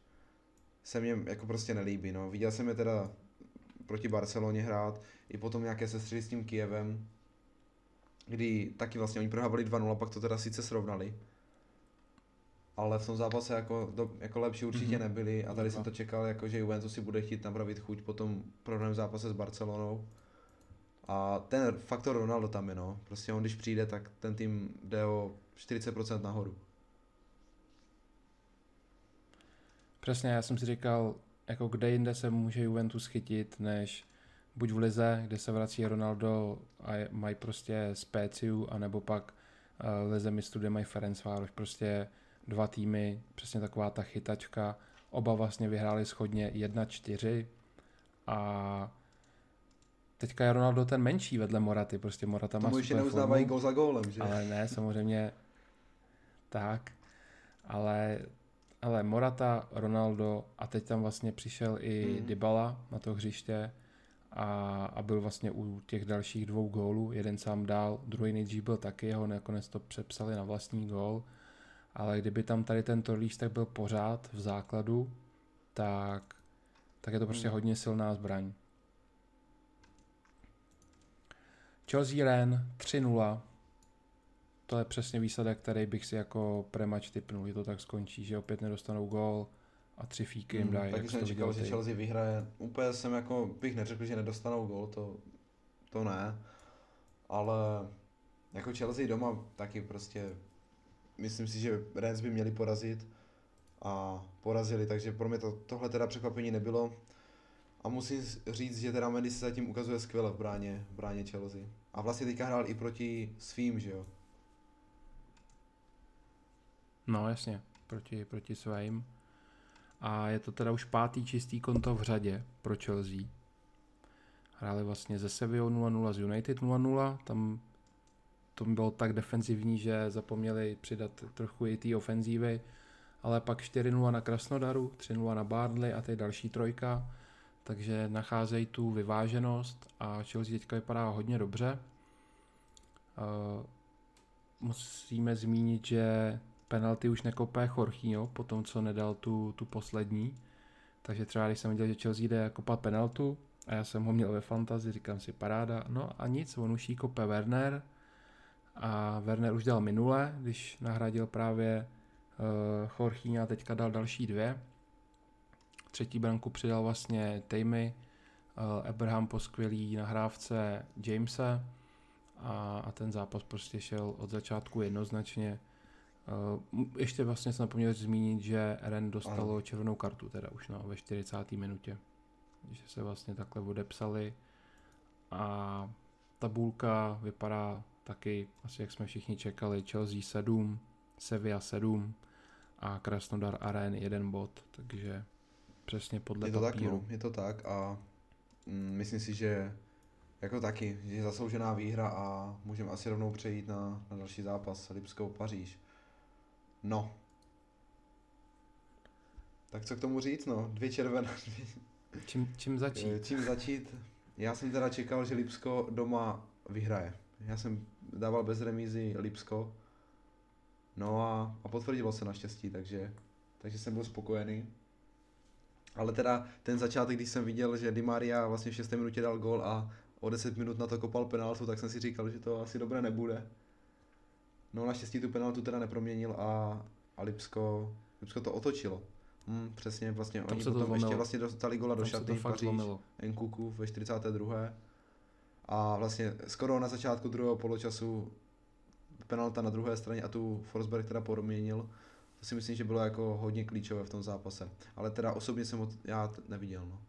Speaker 2: se mě jako prostě nelíbí, no. Viděl jsem je teda proti Barceloně hrát, i potom nějaké sestřely s tím Kijevem, kdy taky vlastně oni prohávali 2-0, pak to teda sice srovnali, ale v tom zápase jako, do, jako lepší určitě mm-hmm. nebyli a tady jsem to čekal, jako, že Juventus si bude chtít napravit chuť po tom prohraném zápase s Barcelonou. A ten faktor Ronaldo tam je, no. Prostě on když přijde, tak ten tým jde o 40% nahoru.
Speaker 1: Přesně, já jsem si říkal, jako kde jinde se může Juventus chytit, než buď v Lize, kde se vrací Ronaldo a mají prostě Spéciu, anebo pak uh, Lize mistrů, kde mají Ferencvároš. Prostě dva týmy, přesně taková ta chytačka. Oba vlastně vyhráli schodně 1-4 a teďka je Ronaldo ten menší vedle Moraty, prostě Morata má
Speaker 2: Tomu ještě neuznávají gol za gólem, že?
Speaker 1: Ale ne, samozřejmě tak, ale, ale Morata, Ronaldo a teď tam vlastně přišel i hmm. Dybala na to hřiště a, a byl vlastně u těch dalších dvou gólů, jeden sám dál, druhý nejdřív byl taky, jeho nakonec to přepsali na vlastní gól, ale kdyby tam tady tento lístek byl pořád v základu, tak, tak je to prostě hmm. hodně silná zbraň. Chelsea Ren 3-0. To je přesně výsledek, který bych si jako premač typnul, že to tak skončí, že opět nedostanou gól a tři fíky jim hmm, dají.
Speaker 2: taky jsem čekal, že Chelsea vyhraje. Úplně jsem jako, bych neřekl, že nedostanou gól, to, to ne. Ale jako Chelsea doma taky prostě myslím si, že Reds by měli porazit a porazili, takže pro mě to, tohle teda překvapení nebylo. A musím říct, že teda Mendy se zatím ukazuje skvěle v bráně, v bráně Chelsea. A vlastně teďka hrál i proti svým, že jo?
Speaker 1: No jasně, proti, proti svým. A je to teda už pátý čistý konto v řadě pro Chelsea. Hráli vlastně ze Sevilla 0-0 z United 0-0, tam to bylo tak defenzivní, že zapomněli přidat trochu i té ofenzívy, ale pak 4-0 na Krasnodaru, 3-0 na Barley a teď další trojka, takže nacházejí tu vyváženost a Chelsea teďka vypadá hodně dobře. Uh, musíme zmínit, že penalty už nekopé Jorginho po tom, co nedal tu, tu poslední. Takže třeba když jsem viděl, že Chelsea jde kopat penaltu a já jsem ho měl ve fantazi, říkám si paráda, no a nic, on už jí kope Werner, a Werner už dal minule, když nahradil právě uh, Jorginho a teďka dal další dvě. Třetí branku přidal vlastně Tammy, uh, Abraham po skvělý nahrávce Jamesa a, a ten zápas prostě šel od začátku jednoznačně. Uh, ještě vlastně jsem zapomněl zmínit, že Ren dostalo ano. červenou kartu teda už no, ve 40. minutě. Že se vlastně takhle odepsali a tabulka vypadá taky, asi jak jsme všichni čekali, Chelsea 7, Sevilla 7 a Krasnodar Aren 1 bod, takže přesně podle
Speaker 2: je to
Speaker 1: papíru.
Speaker 2: Tak, no, je to tak a mm, myslím si, že jako taky, že je zasloužená výhra a můžeme asi rovnou přejít na, na další zápas Lipskou Paříž. No. Tak co k tomu říct, no? Dvě červené.
Speaker 1: Čím, čím začít? Eh,
Speaker 2: čím začít? Já jsem teda čekal, že Lipsko doma vyhraje. Já jsem dával bez remízy Lipsko. No a, a potvrdilo se naštěstí, takže, takže jsem byl spokojený. Ale teda ten začátek, když jsem viděl, že Di Maria vlastně v 6. minutě dal gol a o 10 minut na to kopal penaltu, tak jsem si říkal, že to asi dobré nebude. No naštěstí tu penaltu teda neproměnil a, a Lipsko, Lipsko to otočilo. Hmm, přesně, vlastně Tam oni potom to ještě vlastně dostali gola do šaty v Paříž, Nkuku ve 42 a vlastně skoro na začátku druhého poločasu penalta na druhé straně a tu Forsberg teda proměnil. To si myslím, že bylo jako hodně klíčové v tom zápase. Ale teda osobně jsem ho já neviděl. No.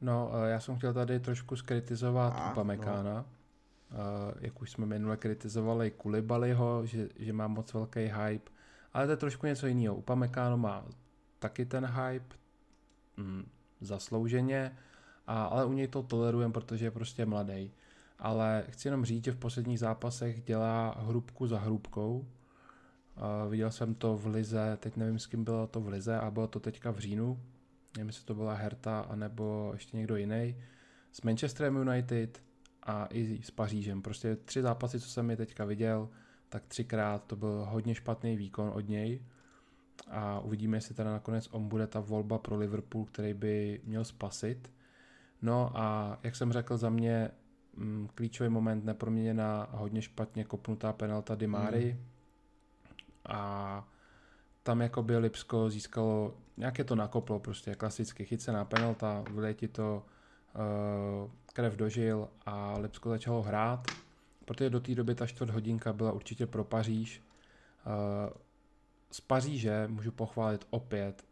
Speaker 1: No, eh, já jsem chtěl tady trošku skritizovat a, Upamekána. No. Eh, jak už jsme minule kritizovali Kulibaliho, že, že má moc velký hype, ale to je trošku něco jiného. Upamecano má taky ten hype, mm, zaslouženě, a, ale u něj to tolerujeme, protože je prostě mladý. Ale chci jenom říct, že v posledních zápasech dělá hrubku za hrubkou. Uh, viděl jsem to v Lize, teď nevím s kým bylo to v Lize, a bylo to teďka v říjnu. Nevím, jestli to byla Herta, anebo ještě někdo jiný. S Manchesterem United a i s Pařížem. Prostě tři zápasy, co jsem je teďka viděl, tak třikrát to byl hodně špatný výkon od něj. A uvidíme, jestli teda nakonec on bude ta volba pro Liverpool, který by měl spasit. No a jak jsem řekl, za mě mm, klíčový moment neproměněná hodně špatně kopnutá penalta Dimary. Mm. A tam jako by Lipsko získalo, nějaké to nakoplo prostě, klasicky chycená penalta, vylej ti to krev dožil a Lipsko začalo hrát, protože do té doby ta čtvrt hodinka byla určitě pro Paříž. Uh, z Paříže můžu pochválit opět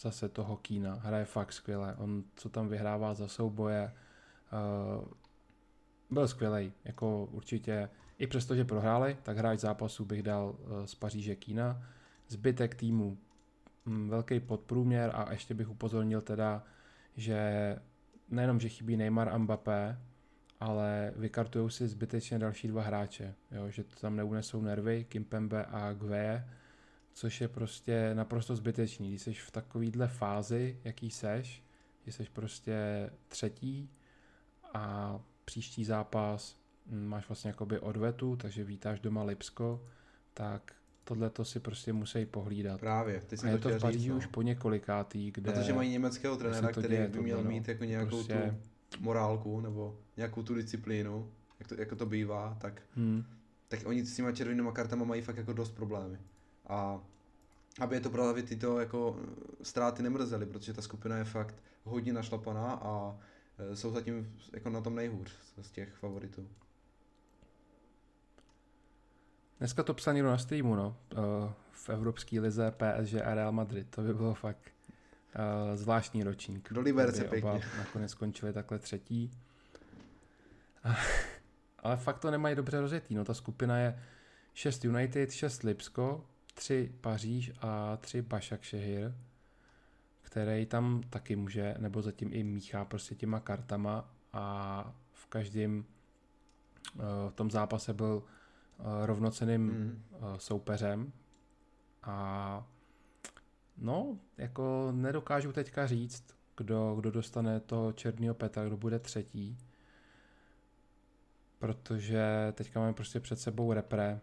Speaker 1: zase toho Kína. Hraje fakt skvěle. On, co tam vyhrává za souboje, uh, byl skvělý. Jako určitě, i přesto, že prohráli, tak hráč zápasu bych dal z Paříže Kína. Zbytek týmu um, velký podprůměr a ještě bych upozornil teda, že nejenom, že chybí Neymar a Mbappé, ale vykartují si zbytečně další dva hráče, jo, že to tam neunesou nervy, Kimpembe a Gwe, což je prostě naprosto zbytečný. Když jsi v takovýhle fázi, jaký seš, že jsi prostě třetí a příští zápas hm, máš vlastně jakoby odvetu, takže vítáš doma Lipsko, tak tohle to si prostě musí pohlídat.
Speaker 2: Právě, teď
Speaker 1: a je to v Paříži no. už po několikátý, kde...
Speaker 2: Protože mají německého trenéra, který děje, by měl no. mít jako nějakou prostě... tu morálku nebo nějakou tu disciplínu, jak to, jako to bývá, tak, hmm. tak oni s těma červenýma kartama mají fakt jako dost problémy. A aby je to právě tyto jako ztráty nemrzely, protože ta skupina je fakt hodně našlapaná a e, jsou zatím jako na tom nejhůř z těch favoritů.
Speaker 1: Dneska to psal někdo na streamu, no. E, v Evropské lize PSG a Real Madrid. To by bylo fakt e, zvláštní ročník.
Speaker 2: Do Liberce pěkně. Oba
Speaker 1: nakonec skončili takhle třetí. Ale fakt to nemají dobře rozjetý. No, ta skupina je 6 United, 6 Lipsko, 3 Paříž a 3 Bašak Šehir, který tam taky může, nebo zatím i míchá prostě těma kartama a v každém eh, v tom zápase byl eh, rovnoceným mm. soupeřem a no, jako nedokážu teďka říct, kdo, kdo dostane toho černého Petra, kdo bude třetí, protože teďka máme prostě před sebou repre,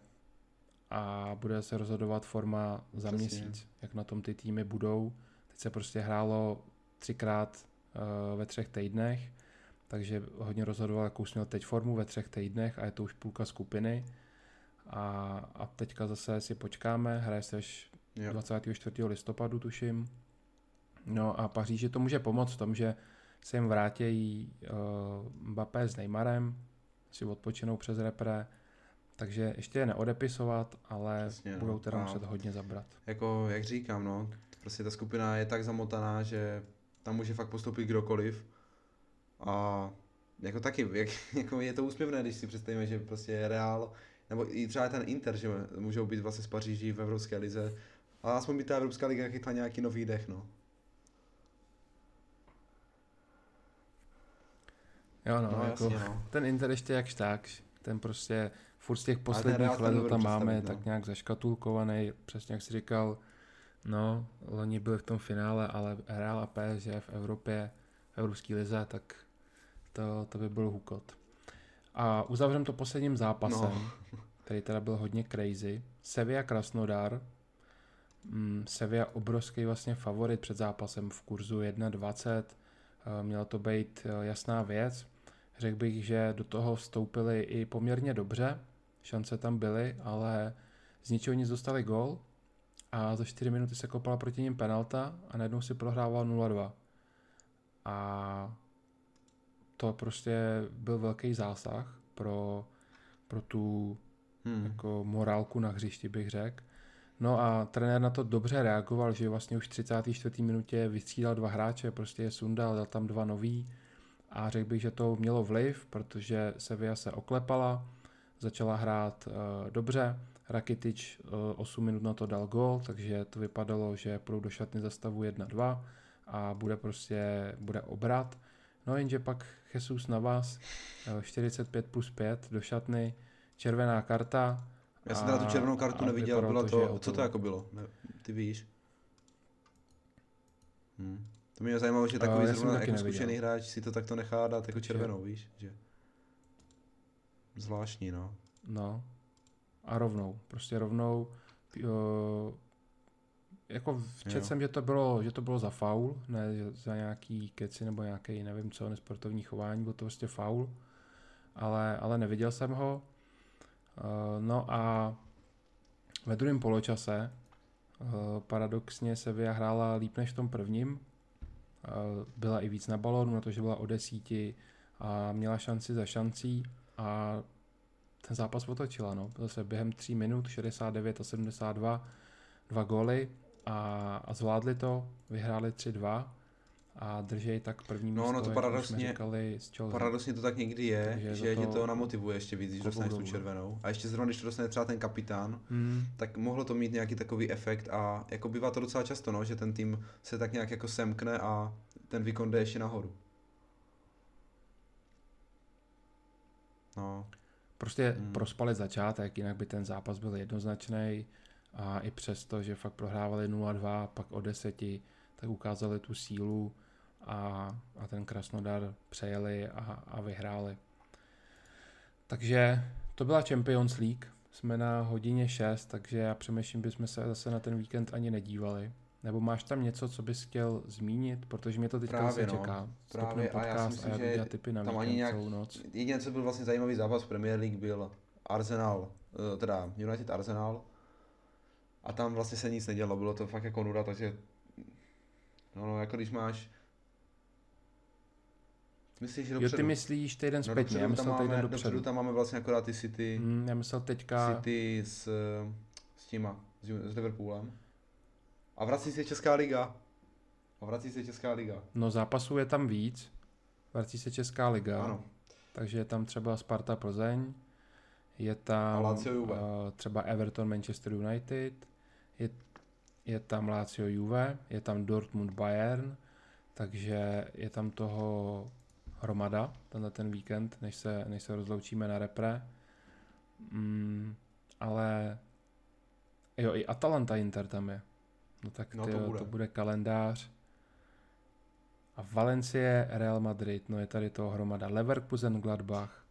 Speaker 1: a bude se rozhodovat forma za Přesně. měsíc, jak na tom ty týmy budou. Teď se prostě hrálo třikrát uh, ve třech týdnech, takže hodně rozhodoval, jakou jsi měl teď formu ve třech týdnech a je to už půlka skupiny. A, a teďka zase si počkáme, hraje se až 24. listopadu, tuším. No a Paříži to může pomoct v tom, že se jim vrátí uh, Mbappé s Neymarem, si odpočinou přes repre, takže ještě je neodepisovat, ale Přesně, no. budou teda muset hodně zabrat.
Speaker 2: Jako, jak říkám, no, prostě ta skupina je tak zamotaná, že tam může fakt postoupit kdokoliv. A jako taky, jak, jako je to úsměvné, když si představíme, že prostě je Real, nebo i třeba ten Inter, že můžou být vlastně z Paříží v Evropské lize, ale aspoň by ta Evropská liga chytla nějaký nový dech, no.
Speaker 1: Jo, no, no jako jasně, no. ten Inter ještě jakž tak, ten prostě furt z těch posledních let tam máme no. tak nějak zaškatulkovaný, přesně jak jsi říkal, no, loni byli v tom finále, ale hrál a PSG v Evropě, v Evropské lize, tak to, to by byl hukot. A uzavřem to posledním zápasem, no. který teda byl hodně crazy. Sevilla Krasnodar. Mm, Sevilla obrovský vlastně favorit před zápasem v kurzu 1.20. Eh, měla to být eh, jasná věc. Řekl bych, že do toho vstoupili i poměrně dobře šance tam byly, ale z ničeho nic dostali gol a za 4 minuty se kopala proti ním penalta a najednou si prohrával 0-2. A to prostě byl velký zásah pro, pro tu hmm. jako morálku na hřišti, bych řekl. No a trenér na to dobře reagoval, že vlastně už v 34. minutě vystřídal dva hráče, prostě je sundal, dal tam dva nový a řekl bych, že to mělo vliv, protože Sevilla se oklepala, začala hrát uh, dobře. Rakitič uh, eh, 8 minut na to dal gol, takže to vypadalo, že půjdou do šatny za stavu 1-2 a bude prostě bude obrat. No jenže pak Jesus na vás, uh, 45 plus 5 do šatny, červená karta
Speaker 2: Já jsem teda tu červenou kartu neviděl, bylo to, to co to jako bylo? Ne, ty víš? Hm. To mě zajímalo, že takový uh, zrovna jako zkušený hráč si to takto nechá dát jako červenou, víš? Že... Zvláštní, no.
Speaker 1: No. A rovnou. Prostě rovnou. Jo, jako četl jsem, že to, bylo, že to bylo za faul, ne za nějaký keci nebo nějaký, nevím co, nesportovní chování, bylo to prostě faul, ale, ale neviděl jsem ho. Uh, no a ve druhém poločase uh, paradoxně Sevilla hrála líp než v tom prvním. Uh, byla i víc na balonu, na to, že byla o desíti a měla šanci za šancí a ten zápas otočila. No. Zase během 3 minut, 69 a 72, dva góly a, a zvládli to, vyhráli 3-2 a držej tak první
Speaker 2: no, místo, no to paradoxně, říkali, paradoxně to tak někdy je, Takže že to tě to namotivuje ještě víc, když dostaneš tu červenou. A ještě zrovna, když to dostane třeba ten kapitán, hmm. tak mohlo to mít nějaký takový efekt a jako bývá to docela často, no, že ten tým se tak nějak jako semkne a ten výkon jde ještě nahoru.
Speaker 1: No. Prostě hmm. prospali začátek, jinak by ten zápas byl jednoznačný a i přesto, že fakt prohrávali 0-2, pak o deseti, tak ukázali tu sílu a, a ten Krasnodar přejeli a, a vyhráli. Takže to byla Champions League, jsme na hodině 6, takže já přemýšlím, bychom se zase na ten víkend ani nedívali. Nebo máš tam něco, co bys chtěl zmínit? Protože mě to teďka Právě, no. čeká.
Speaker 2: Právě a já si myslím, a já že typy na tam ani nějak, celou noc. Jediné, co byl vlastně zajímavý zápas v Premier League, byl Arsenal, eh, teda United Arsenal. A tam vlastně se nic nedělo, bylo to fakt jako nuda, takže no, no jako když máš
Speaker 1: Myslíš, že dopředu? Jo, ty myslíš týden no, zpětně, já myslel
Speaker 2: týden dopředu. dopředu. tam máme vlastně akorát ty City.
Speaker 1: Hmm, já myslel teďka...
Speaker 2: City s, s těma, s, s Liverpoolem. A vrací se Česká liga. A vrací se Česká liga.
Speaker 1: No zápasů je tam víc. Vrací se Česká liga. Ano. Takže je tam třeba Sparta Plzeň, je tam uh, třeba Everton Manchester United, je, je tam Lazio Juve, je tam Dortmund Bayern, takže je tam toho hromada tenhle ten víkend, než se, než se rozloučíme na repre. Mm, ale jo, i Atalanta Inter tam je. No tak no, tyjo, to, bude. to bude kalendář. A Valencie, Real Madrid, no je tady toho hromada. Leverkusen, Gladbach.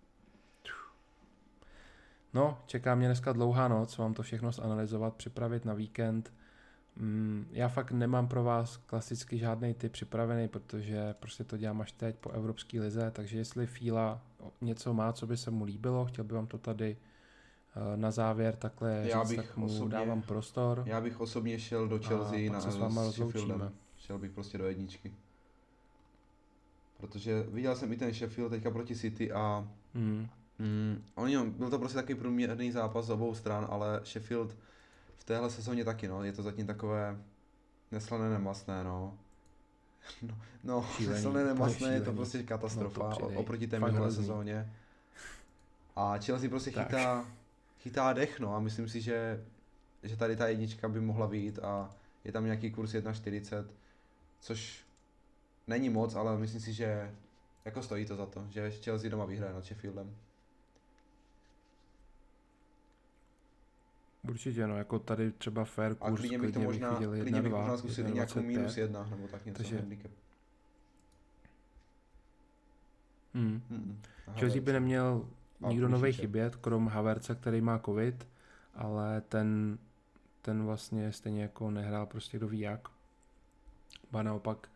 Speaker 1: No, čeká mě dneska dlouhá noc, mám to všechno zanalizovat, připravit na víkend. Mm, já fakt nemám pro vás klasicky žádný typ připravený, protože prostě to dělám až teď po Evropské lize, takže jestli Fíla něco má, co by se mu líbilo, chtěl by vám to tady Eh, na závěr takhle já říct, bych tak mu osobně, dávám prostor.
Speaker 2: Já bych osobně šel do Chelsea na, s, váma Sheffieldem. Šel bych prostě do jedničky. Protože viděl jsem i ten Sheffield teďka proti City a mm. Mm, oni, byl to prostě takový průměrný zápas z obou stran, ale Sheffield v téhle sezóně taky, no, je to zatím takové neslané nemastné, no. No, no neslané nemastné je to prostě katastrofa no to oproti té minulé sezóně. A Chelsea prostě tak. chytá chytá dech, no a myslím si, že, že tady ta jednička by mohla být a je tam nějaký kurz 1,40, což není moc, ale myslím si, že jako stojí to za to, že Chelsea doma vyhraje nad Sheffieldem.
Speaker 1: Určitě, no, jako tady třeba fair kurz,
Speaker 2: a klidně bych to možná, klidně bych možná zkusil nějakou minus jedna, nebo tak něco, Takže... handicap.
Speaker 1: Hmm. Hmm. Chelsea by neměl nikdo nový chybět, krom Haverce, který má covid, ale ten, ten vlastně stejně jako nehrál prostě kdo ví jak. Ba naopak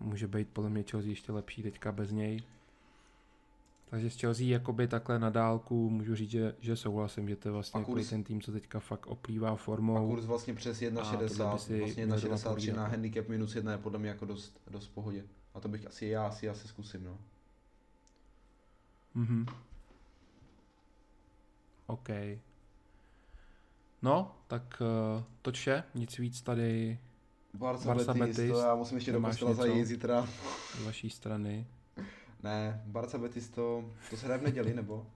Speaker 1: může být podle mě Chelsea ještě lepší teďka bez něj. Takže s Chelsea jakoby takhle na dálku můžu říct, že, že souhlasím, že to je vlastně kurz, ten tým, co teďka fakt oplývá formou. A
Speaker 2: kurz vlastně přes 1,60, vlastně 1,63 na handicap minus 1 je podle mě jako dost, dost v pohodě. A to bych asi já asi asi zkusím, no.
Speaker 1: Mhm. OK. No, tak uh, to vše, nic víc tady.
Speaker 2: Barca, Barca Betis, Betis, to já musím ještě do kostela zajít zítra.
Speaker 1: Z vaší strany.
Speaker 2: Ne, Barca Betis to, to se hraje v neděli nebo?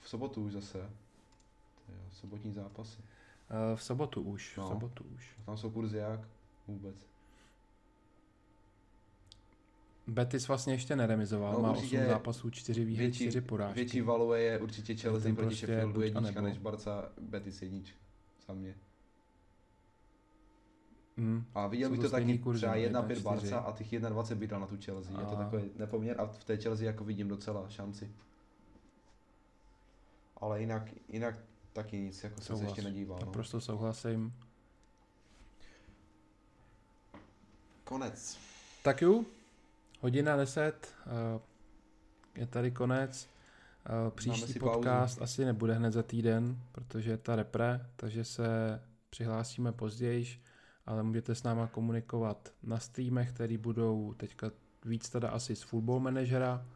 Speaker 2: V sobotu už zase. To je sobotní zápasy.
Speaker 1: Uh, v sobotu už, no. v sobotu už.
Speaker 2: A tam jsou kurzy jak? Vůbec.
Speaker 1: Betis vlastně ještě neremizoval,
Speaker 2: No,
Speaker 1: má
Speaker 2: určitě
Speaker 1: 8 zápasů, 4 výhry, 4 porážky.
Speaker 2: větší value je určitě Chelsea proti
Speaker 1: prostě
Speaker 2: Sheffieldu jednička než Barca Betis jednička. Za mě.
Speaker 1: Mm.
Speaker 2: A viděl bych
Speaker 1: to
Speaker 2: to taky
Speaker 1: kurzy,
Speaker 2: třeba
Speaker 1: no,
Speaker 2: 1-5
Speaker 1: 1,4.
Speaker 2: Barca a těch 1-20 by dal na tu Chelsea. Je to
Speaker 1: A-
Speaker 2: takový nepoměr a v té Chelsea jako vidím docela šanci. Ale jinak, jinak taky nic, jako jsem se
Speaker 1: Souhlas.
Speaker 2: ještě nedíval. No.
Speaker 1: Naprosto souhlasím.
Speaker 2: Konec.
Speaker 1: Tak jo, hodina 10, eh, je tady konec. Eh, Příští podcast asi nebude hned za týden, protože je ta repre, takže se přihlásíme později, ale můžete s náma komunikovat na streamech, které budou teďka víc teda asi z Football Managera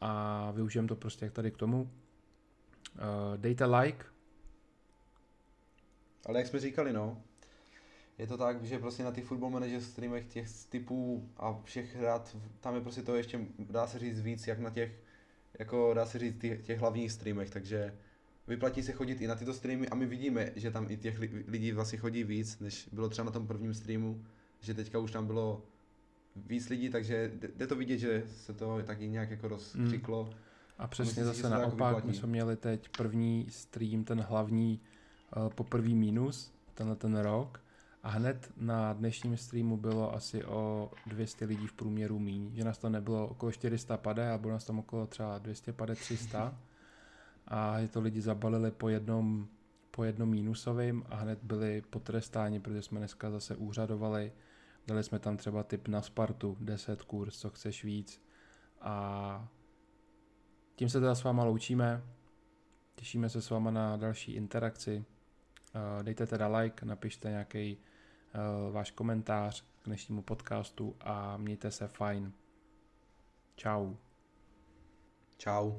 Speaker 1: a využijeme to prostě jak tady k tomu. Eh, Dejte like,
Speaker 2: Ale jak jsme říkali, no, je to tak, že prostě na těch football manager streamech těch typů a všech hrad, tam je prostě to ještě, dá se říct víc, jak na těch, jako dá se říct těch, těch hlavních streamech, takže vyplatí se chodit i na tyto streamy a my vidíme, že tam i těch li- lidí vlastně chodí víc, než bylo třeba na tom prvním streamu, že teďka už tam bylo víc lidí, takže jde- to vidět, že se to taky nějak jako rozkřiklo.
Speaker 1: A přesně
Speaker 2: myslím že
Speaker 1: zase
Speaker 2: jako
Speaker 1: naopak, my
Speaker 2: vyplatí.
Speaker 1: jsme měli teď první stream, ten hlavní uh, po první minus, tenhle ten rok. A hned na dnešním streamu bylo asi o 200 lidí v průměru míň, že nás to nebylo okolo 400 pade, ale bylo nás tam okolo třeba 200 pade 300. A že to lidi zabalili po jednom, po jednom mínusovým a hned byli potrestáni, protože jsme dneska zase úřadovali. Dali jsme tam třeba tip na Spartu, 10 kurz, co chceš víc. A tím se teda s váma loučíme. Těšíme se s váma na další interakci. Eh, Dejte teda like, napište nějaký váš komentář k dnešnímu podcastu a mějte se fajn. Ciao.
Speaker 2: Čau.